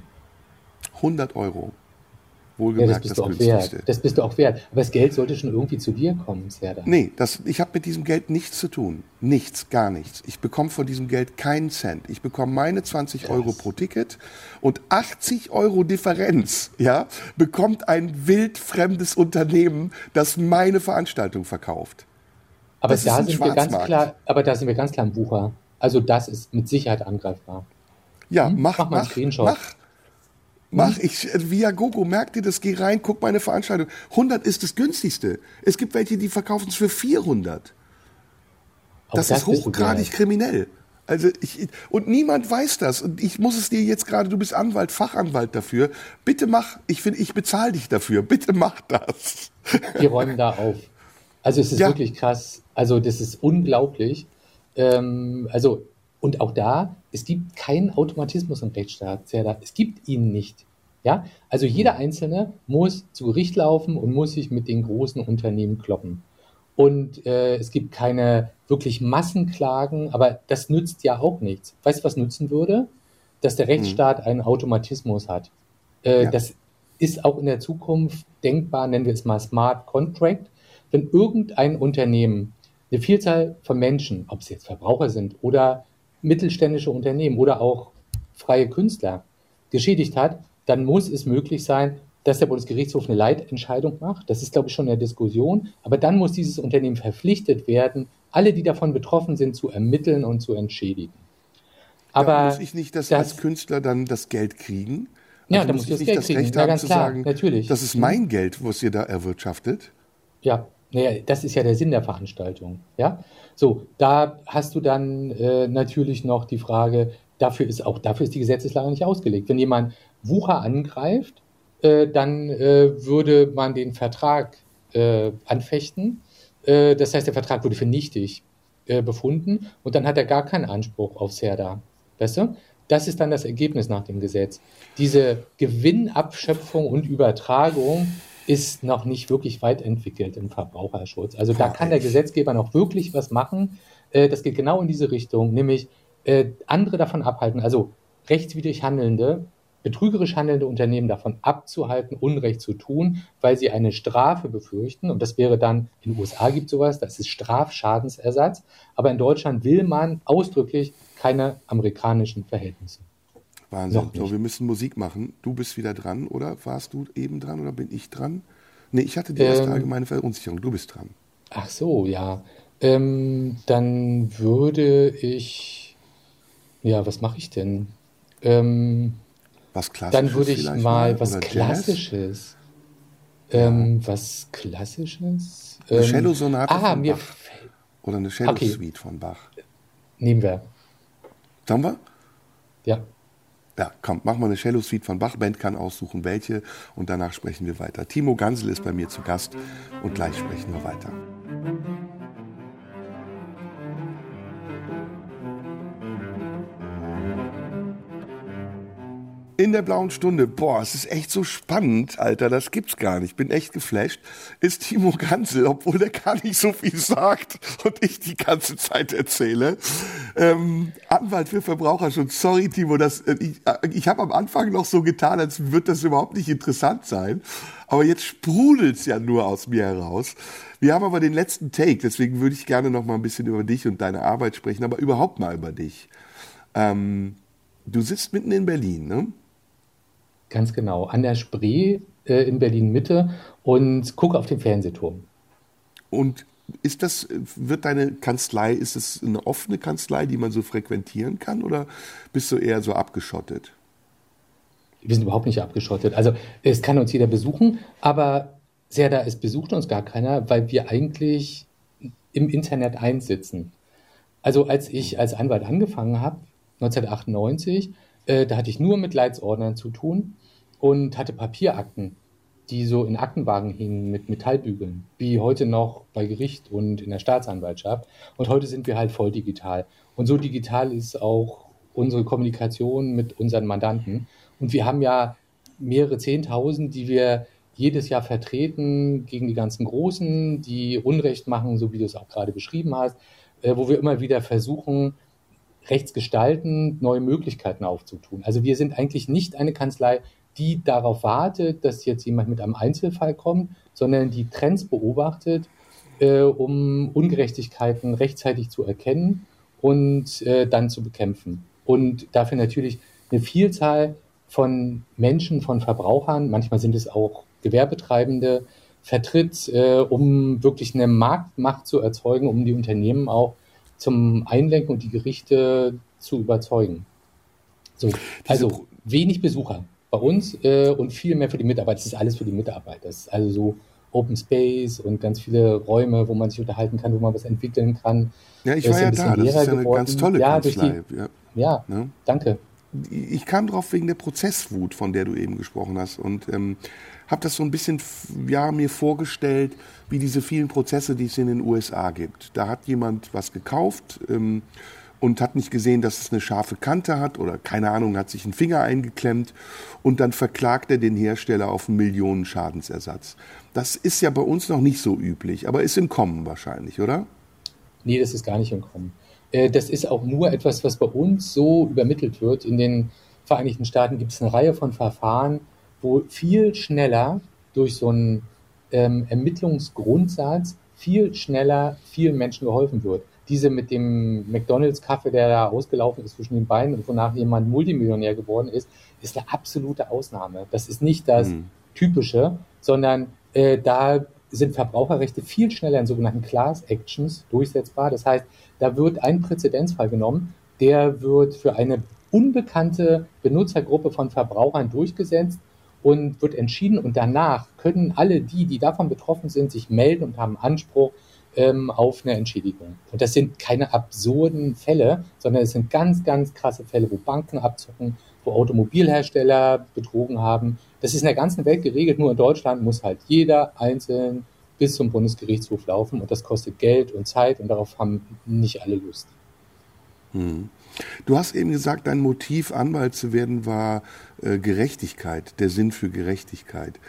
100 Euro. Ja, das Wohlgemerkt bist das, du auch günstigste. wert. Das bist du auch wert. Aber das Geld sollte schon irgendwie zu dir kommen, Serda. Nee, das, ich habe mit diesem Geld nichts zu tun. Nichts, gar nichts. Ich bekomme von diesem Geld keinen Cent. Ich bekomme meine 20 Euro pro Ticket und 80 Euro Differenz, ja, bekommt ein wildfremdes Unternehmen, das meine Veranstaltung verkauft. aber das da sind wir ganz klar, aber da sind wir ganz klar im Bucher. Also das ist mit Sicherheit angreifbar. Ja, Hm? mach, Mach mal einen mach, Screenshot. mach. Mach, ich, äh, Viagogo, merk dir das, geh rein, guck meine Veranstaltung. 100 ist das günstigste. Es gibt welche, die verkaufen es für 400. Auch Das, ist hochgradig kriminell. Also ich, und niemand weiß das. Und ich muss es dir jetzt gerade, du bist Anwalt, Fachanwalt dafür. Bitte mach, ich finde, ich bezahle dich dafür. [LAUGHS] Bitte mach das. Wir räumen da auf. Also es ist Ja. wirklich krass. Also das ist unglaublich. Ähm, also und auch da, es gibt keinen Automatismus im Rechtsstaat. Es gibt ihn nicht. Ja, also jeder Einzelne muss zu Gericht laufen und muss sich mit den großen Unternehmen kloppen. Und äh, es gibt keine wirklich Massenklagen, aber das nützt ja auch nichts. Weißt du, was nützen würde? Dass der Rechtsstaat einen Automatismus hat. Äh, Ja. Das ist auch in der Zukunft denkbar, nennen wir es mal Smart Contract. Wenn irgendein Unternehmen eine Vielzahl von Menschen, ob es jetzt Verbraucher sind oder mittelständische Unternehmen oder auch freie Künstler geschädigt hat, dann muss es möglich sein, dass der Bundesgerichtshof eine Leitentscheidung macht. Das ist, glaube ich, schon eine Diskussion. Aber dann muss dieses Unternehmen verpflichtet werden, alle, die davon betroffen sind, zu ermitteln und zu entschädigen. Aber da muss ich nicht das, das- als Künstler dann das Geld kriegen? Ja, Also da muss ich das nicht Geld das kriegen. Recht Ja, haben ganz zu klar, sagen, natürlich. das ist mein Geld, was ihr da erwirtschaftet? Ja, naja, das ist ja der Sinn der Veranstaltung. Ja, so, da hast du dann äh, natürlich noch die Frage, dafür ist auch, dafür ist die Gesetzeslage nicht ausgelegt. Wenn jemand Wucher angreift, äh, dann äh, würde man den Vertrag äh, anfechten. Äh, das heißt, der Vertrag wurde für nichtig äh, befunden und dann hat er gar keinen Anspruch auf Serda. Weißt du? Das ist dann das Ergebnis nach dem Gesetz. Diese Gewinnabschöpfung und Übertragung ist noch nicht wirklich weit entwickelt im Verbraucherschutz. Also da kann der Gesetzgeber noch wirklich was machen. Äh, Das geht genau in diese Richtung, nämlich äh, andere davon abhalten, also rechtswidrig handelnde, betrügerisch handelnde Unternehmen davon abzuhalten, Unrecht zu tun, weil sie eine Strafe befürchten. Und das wäre dann, in den USA gibt sowas, das ist Strafschadensersatz. Aber in Deutschland will man ausdrücklich keine amerikanischen Verhältnisse. Wahnsinn. So, wir müssen Musik machen. Du bist wieder dran, oder? Warst du eben dran oder bin ich dran? Nee, ich hatte die erste Ähm. allgemeine Verunsicherung. Du bist dran. Ach so, ja. Ähm, dann würde ich, ja, was mache ich denn? Ähm, Was Klassisches dann würde ich mal was? Klassisches. Ähm, was Klassisches? Eine Ähm, Cello-Sonate ah, von mir Bach. fällt- Oder eine Cello-Suite von Bach. nehmen wir. Haben wir? Ja. Ja, komm, mach mal eine Cello-Suite von Bach. Band kann aussuchen, welche. Und danach sprechen wir weiter. Timo Gansel ist bei mir zu Gast. Und gleich sprechen wir weiter. In der blauen Stunde, boah, es ist echt so spannend, Alter, das gibt's gar nicht. Bin echt geflasht. Ist Timo Gansel, obwohl der gar nicht so viel sagt und ich die ganze Zeit erzähle. Ähm, Anwalt für Verbraucherschutz. Sorry, Timo, das, äh, ich, äh, ich habe am Anfang noch so getan, als würde das überhaupt nicht interessant sein. Aber jetzt sprudelt's ja nur aus mir heraus. Wir haben aber den letzten Take, deswegen würde ich gerne noch mal ein bisschen über dich und deine Arbeit sprechen, aber überhaupt mal über dich. Ähm, du sitzt mitten in Berlin, ne? Ganz genau. An der Spree äh, in Berlin Mitte und gucke auf den Fernsehturm. Und ist das, wird deine Kanzlei, ist es eine offene Kanzlei, die man so frequentieren kann oder bist du eher so abgeschottet? Wir sind überhaupt nicht abgeschottet. Also es kann uns jeder besuchen, aber sehr da, es besucht uns gar keiner, weil wir eigentlich im Internet einsitzen. Also als ich als Anwalt angefangen habe, 1998, äh, da hatte ich nur mit Leitsordnern zu tun und hatte Papierakten, die so in Aktenwagen hingen mit Metallbügeln, wie heute noch bei Gericht und in der Staatsanwaltschaft. Und heute sind wir halt voll digital. Und so digital ist auch unsere Kommunikation mit unseren Mandanten. Und wir haben ja mehrere Zehntausend, die wir jedes Jahr vertreten gegen die ganzen Großen, die Unrecht machen, so wie du es auch gerade beschrieben hast, äh, wo wir immer wieder versuchen, rechtsgestaltend neue Möglichkeiten aufzutun. Also wir sind eigentlich nicht eine Kanzlei, die darauf wartet, dass jetzt jemand mit einem Einzelfall kommt, sondern die Trends beobachtet, äh, um Ungerechtigkeiten rechtzeitig zu erkennen und äh, dann zu bekämpfen. Und dafür natürlich eine Vielzahl von Menschen, von Verbrauchern, manchmal sind es auch Gewerbetreibende, vertritt, äh, um wirklich eine Marktmacht zu erzeugen, um die Unternehmen auch zum Einlenken und die Gerichte zu überzeugen. So, also wenig Besucher bei uns äh, und viel mehr für die Mitarbeiter. Das ist alles für die Mitarbeiter. Das ist also so Open Space und ganz viele Räume, wo man sich unterhalten kann, wo man was entwickeln kann. Ja, ich war ja da. Das ist ja eine geworden. ganz tolle ja, Kanzlei. Die, ja, ja ne? danke. Ich kam drauf wegen der Prozesswut, von der du eben gesprochen hast. Und ähm, habe das so ein bisschen ja, mir vorgestellt, wie diese vielen Prozesse, die es in den USA gibt. Da hat jemand was gekauft ähm, und hat nicht gesehen, dass es eine scharfe Kante hat oder keine Ahnung, hat sich einen Finger eingeklemmt und dann verklagt er den Hersteller auf einen Millionen Schadensersatz. Das ist ja bei uns noch nicht so üblich, aber ist im Kommen wahrscheinlich, oder? Nee, das ist gar nicht im Kommen. Äh, das ist auch nur etwas, was bei uns so übermittelt wird. In den Vereinigten Staaten gibt es eine Reihe von Verfahren, wo viel schneller durch so einen ähm, Ermittlungsgrundsatz viel schneller vielen Menschen geholfen wird. Diese mit dem McDonalds-Kaffee, der da ausgelaufen ist zwischen den Beinen und wonach jemand Multimillionär geworden ist, ist eine absolute Ausnahme. Das ist nicht das mhm. Typische, sondern äh, da sind Verbraucherrechte viel schneller in sogenannten Class Actions durchsetzbar. Das heißt, da wird ein Präzedenzfall genommen, der wird für eine unbekannte Benutzergruppe von Verbrauchern durchgesetzt und wird entschieden und danach können alle die, die davon betroffen sind, sich melden und haben Anspruch ähm, auf eine Entschädigung. Und das sind keine absurden Fälle, sondern es sind ganz, ganz krasse Fälle, wo Banken abzocken, wo Automobilhersteller betrogen haben. Das ist in der ganzen Welt geregelt, nur in Deutschland muss halt jeder einzeln bis zum Bundesgerichtshof laufen und das kostet Geld und Zeit und darauf haben nicht alle Lust. Hm. Du hast eben gesagt, dein Motiv, Anwalt zu werden, war äh, Gerechtigkeit, der Sinn für Gerechtigkeit.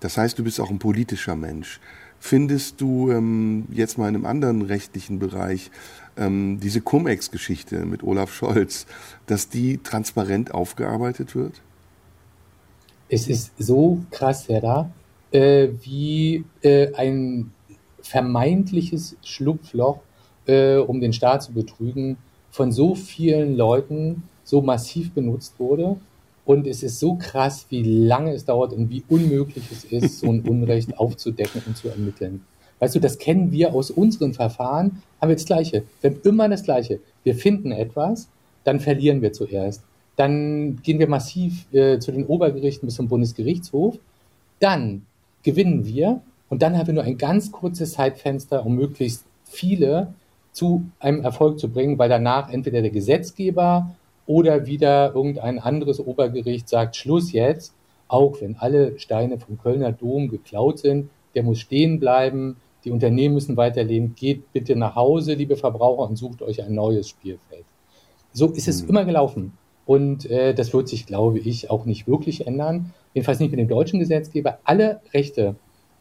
Das heißt, du bist auch ein politischer Mensch. Findest du ähm, jetzt mal in einem anderen rechtlichen Bereich ähm, diese Cum-Ex-Geschichte mit Olaf Scholz, dass die transparent aufgearbeitet wird? Es ist so krass, Herr äh, wie äh, ein vermeintliches Schlupfloch, äh, um den Staat zu betrügen, von so vielen Leuten so massiv benutzt wurde. Und es ist so krass, wie lange es dauert und wie unmöglich es ist, so ein Unrecht [LAUGHS] aufzudecken und zu ermitteln. Weißt du, das kennen wir aus unseren Verfahren, haben wir das Gleiche. Wir haben immer das Gleiche. Wir finden etwas, dann verlieren wir zuerst. Dann gehen wir massiv äh, zu den Obergerichten bis zum Bundesgerichtshof. Dann gewinnen wir und dann haben wir nur ein ganz kurzes Zeitfenster, um möglichst viele zu einem Erfolg zu bringen, weil danach entweder der Gesetzgeber oder wieder irgendein anderes Obergericht sagt, Schluss jetzt, auch wenn alle Steine vom Kölner Dom geklaut sind, der muss stehen bleiben, die Unternehmen müssen weiterleben, geht bitte nach Hause, liebe Verbraucher, und sucht euch ein neues Spielfeld. So ist es mhm. immer gelaufen. Und äh, das wird sich, glaube ich, auch nicht wirklich ändern. Jedenfalls nicht mit dem deutschen Gesetzgeber. Alle Rechte,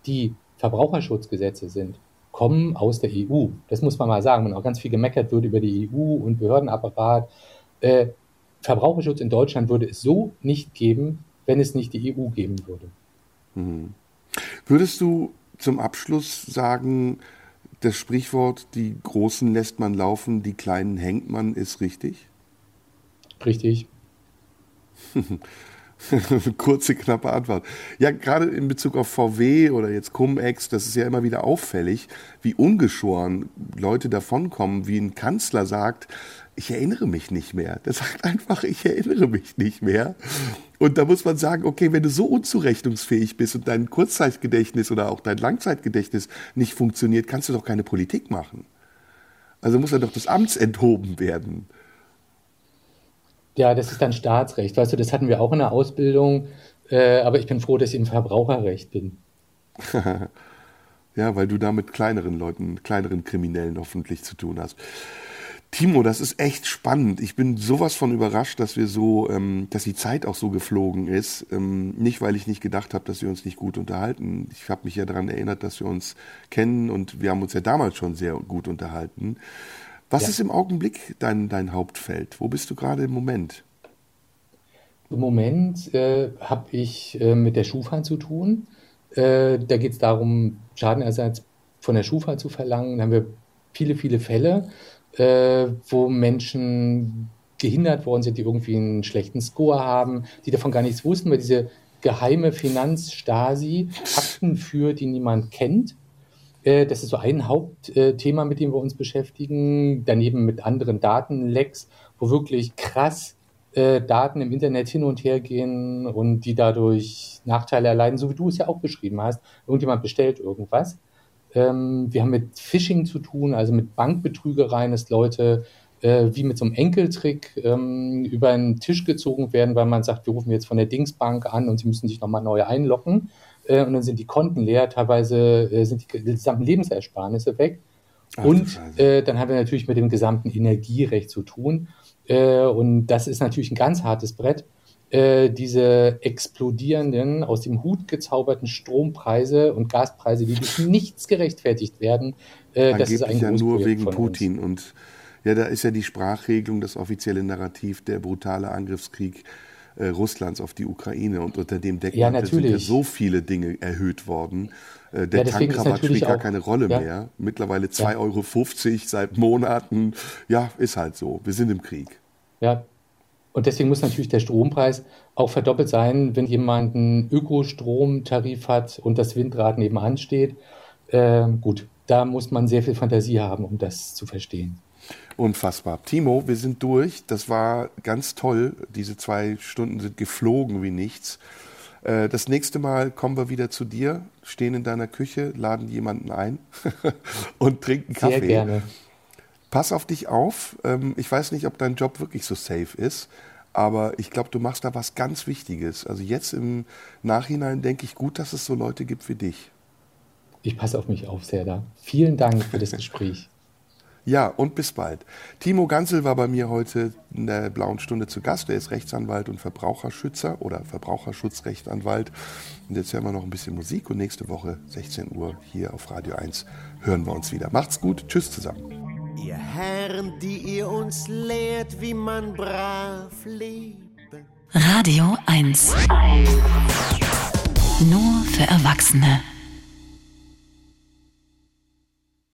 die Verbraucherschutzgesetze sind, kommen aus der EU. Das muss man mal sagen. Und auch ganz viel gemeckert wird über die EU und Behördenapparat. Äh, Verbraucherschutz in Deutschland würde es so nicht geben, wenn es nicht die EU geben würde. Mhm. Würdest du zum Abschluss sagen, das Sprichwort, die Großen lässt man laufen, die Kleinen hängt man, ist richtig? Richtig. [LAUGHS] Kurze, knappe Antwort. Ja, gerade in Bezug auf VW oder jetzt Cum-Ex, das ist ja immer wieder auffällig, wie ungeschoren Leute davonkommen, wie ein Kanzler sagt, ich erinnere mich nicht mehr. Der sagt einfach, ich erinnere mich nicht mehr. Und da muss man sagen, okay, wenn du so unzurechnungsfähig bist und dein Kurzzeitgedächtnis oder auch dein Langzeitgedächtnis nicht funktioniert, kannst du doch keine Politik machen. Also muss ja doch das Amts enthoben werden. Ja, das ist dann Staatsrecht. Weißt du, das hatten wir auch in der Ausbildung. Äh, aber ich bin froh, dass ich im Verbraucherrecht bin. [LAUGHS] ja, weil du da mit kleineren Leuten, kleineren Kriminellen hoffentlich zu tun hast. Timo, das ist echt spannend. Ich bin sowas von überrascht, dass wir so, ähm, dass die Zeit auch so geflogen ist. Ähm, nicht, weil ich nicht gedacht habe, dass wir uns nicht gut unterhalten. Ich habe mich ja daran erinnert, dass wir uns kennen und wir haben uns ja damals schon sehr gut unterhalten. Was ja. ist im Augenblick dein, dein Hauptfeld? Wo bist du gerade im Moment? Im Moment äh, habe ich äh, mit der Schufa zu tun. Äh, da geht es darum, Schadenersatz von der Schufa zu verlangen. Da haben wir viele, viele Fälle, äh, wo Menschen gehindert worden sind, die irgendwie einen schlechten Score haben, die davon gar nichts wussten, weil diese geheime Finanzstasi Akten führt, die niemand kennt äh, das ist so ein Hauptthema, mit dem wir uns beschäftigen. Daneben mit anderen Datenlecks, wo wirklich krass äh, Daten im Internet hin und her gehen und die dadurch Nachteile erleiden, so wie du es ja auch beschrieben hast. Irgendjemand bestellt irgendwas. Ähm, wir haben mit Phishing zu tun, also mit Bankbetrügereien, dass Leute äh, wie mit so einem Enkeltrick ähm, über einen Tisch gezogen werden, weil man sagt, wir rufen jetzt von der Dingsbank an und sie müssen sich nochmal neu einloggen äh, und dann sind die Konten leer, teilweise äh, sind die gesamten Lebensersparnisse weg. Ach, und äh, dann haben wir natürlich mit dem gesamten Energierecht zu tun. Äh, und das ist natürlich ein ganz hartes Brett. Äh, diese explodierenden, aus dem Hut gezauberten Strompreise und Gaspreise, die durch nichts gerechtfertigt werden, äh, das ist ein ja nur wegen Putin. Und ja, da ist ja die Sprachregelung, das offizielle Narrativ, der brutale Angriffskrieg äh, Russlands auf die Ukraine. Und unter dem Deckmantel ja, sind ja so viele Dinge erhöht worden. Äh, der ja, Tankrabatt spielt gar keine Rolle ja. mehr. Mittlerweile 2,50 ja. Euro seit Monaten. Ja, ist halt so. Wir sind im Krieg. Ja. Und deswegen muss natürlich der Strompreis auch verdoppelt sein, wenn jemand einen Ökostromtarif hat und das Windrad nebenan steht. Äh, gut, da muss man sehr viel Fantasie haben, um das zu verstehen. Unfassbar. Timo, wir sind durch. Das war ganz toll. Diese zwei Stunden sind geflogen wie nichts. Äh, das nächste Mal kommen wir wieder zu dir, stehen in deiner Küche, laden jemanden ein [LAUGHS] und trinken Kaffee. Sehr gerne. Pass auf dich auf. Ähm, ich weiß nicht, ob dein Job wirklich so safe ist, aber ich glaube, du machst da was ganz Wichtiges. Also jetzt im Nachhinein denke ich gut, dass es so Leute gibt wie dich. Ich passe auf mich auf, Serda. Vielen Dank für das [LAUGHS] Gespräch. Ja, und bis bald. Timo Gansel war bei mir heute in der Blauen Stunde zu Gast. Er ist Rechtsanwalt und Verbraucherschützer oder Verbraucherschutzrechtsanwalt. Und jetzt hören wir noch ein bisschen Musik und nächste Woche 16 Uhr hier auf Radio 1 hören wir uns wieder. Macht's gut. Tschüss zusammen. Ihr Herren, die ihr uns lehrt, wie man brav lebt. Radio 1. Nur für Erwachsene.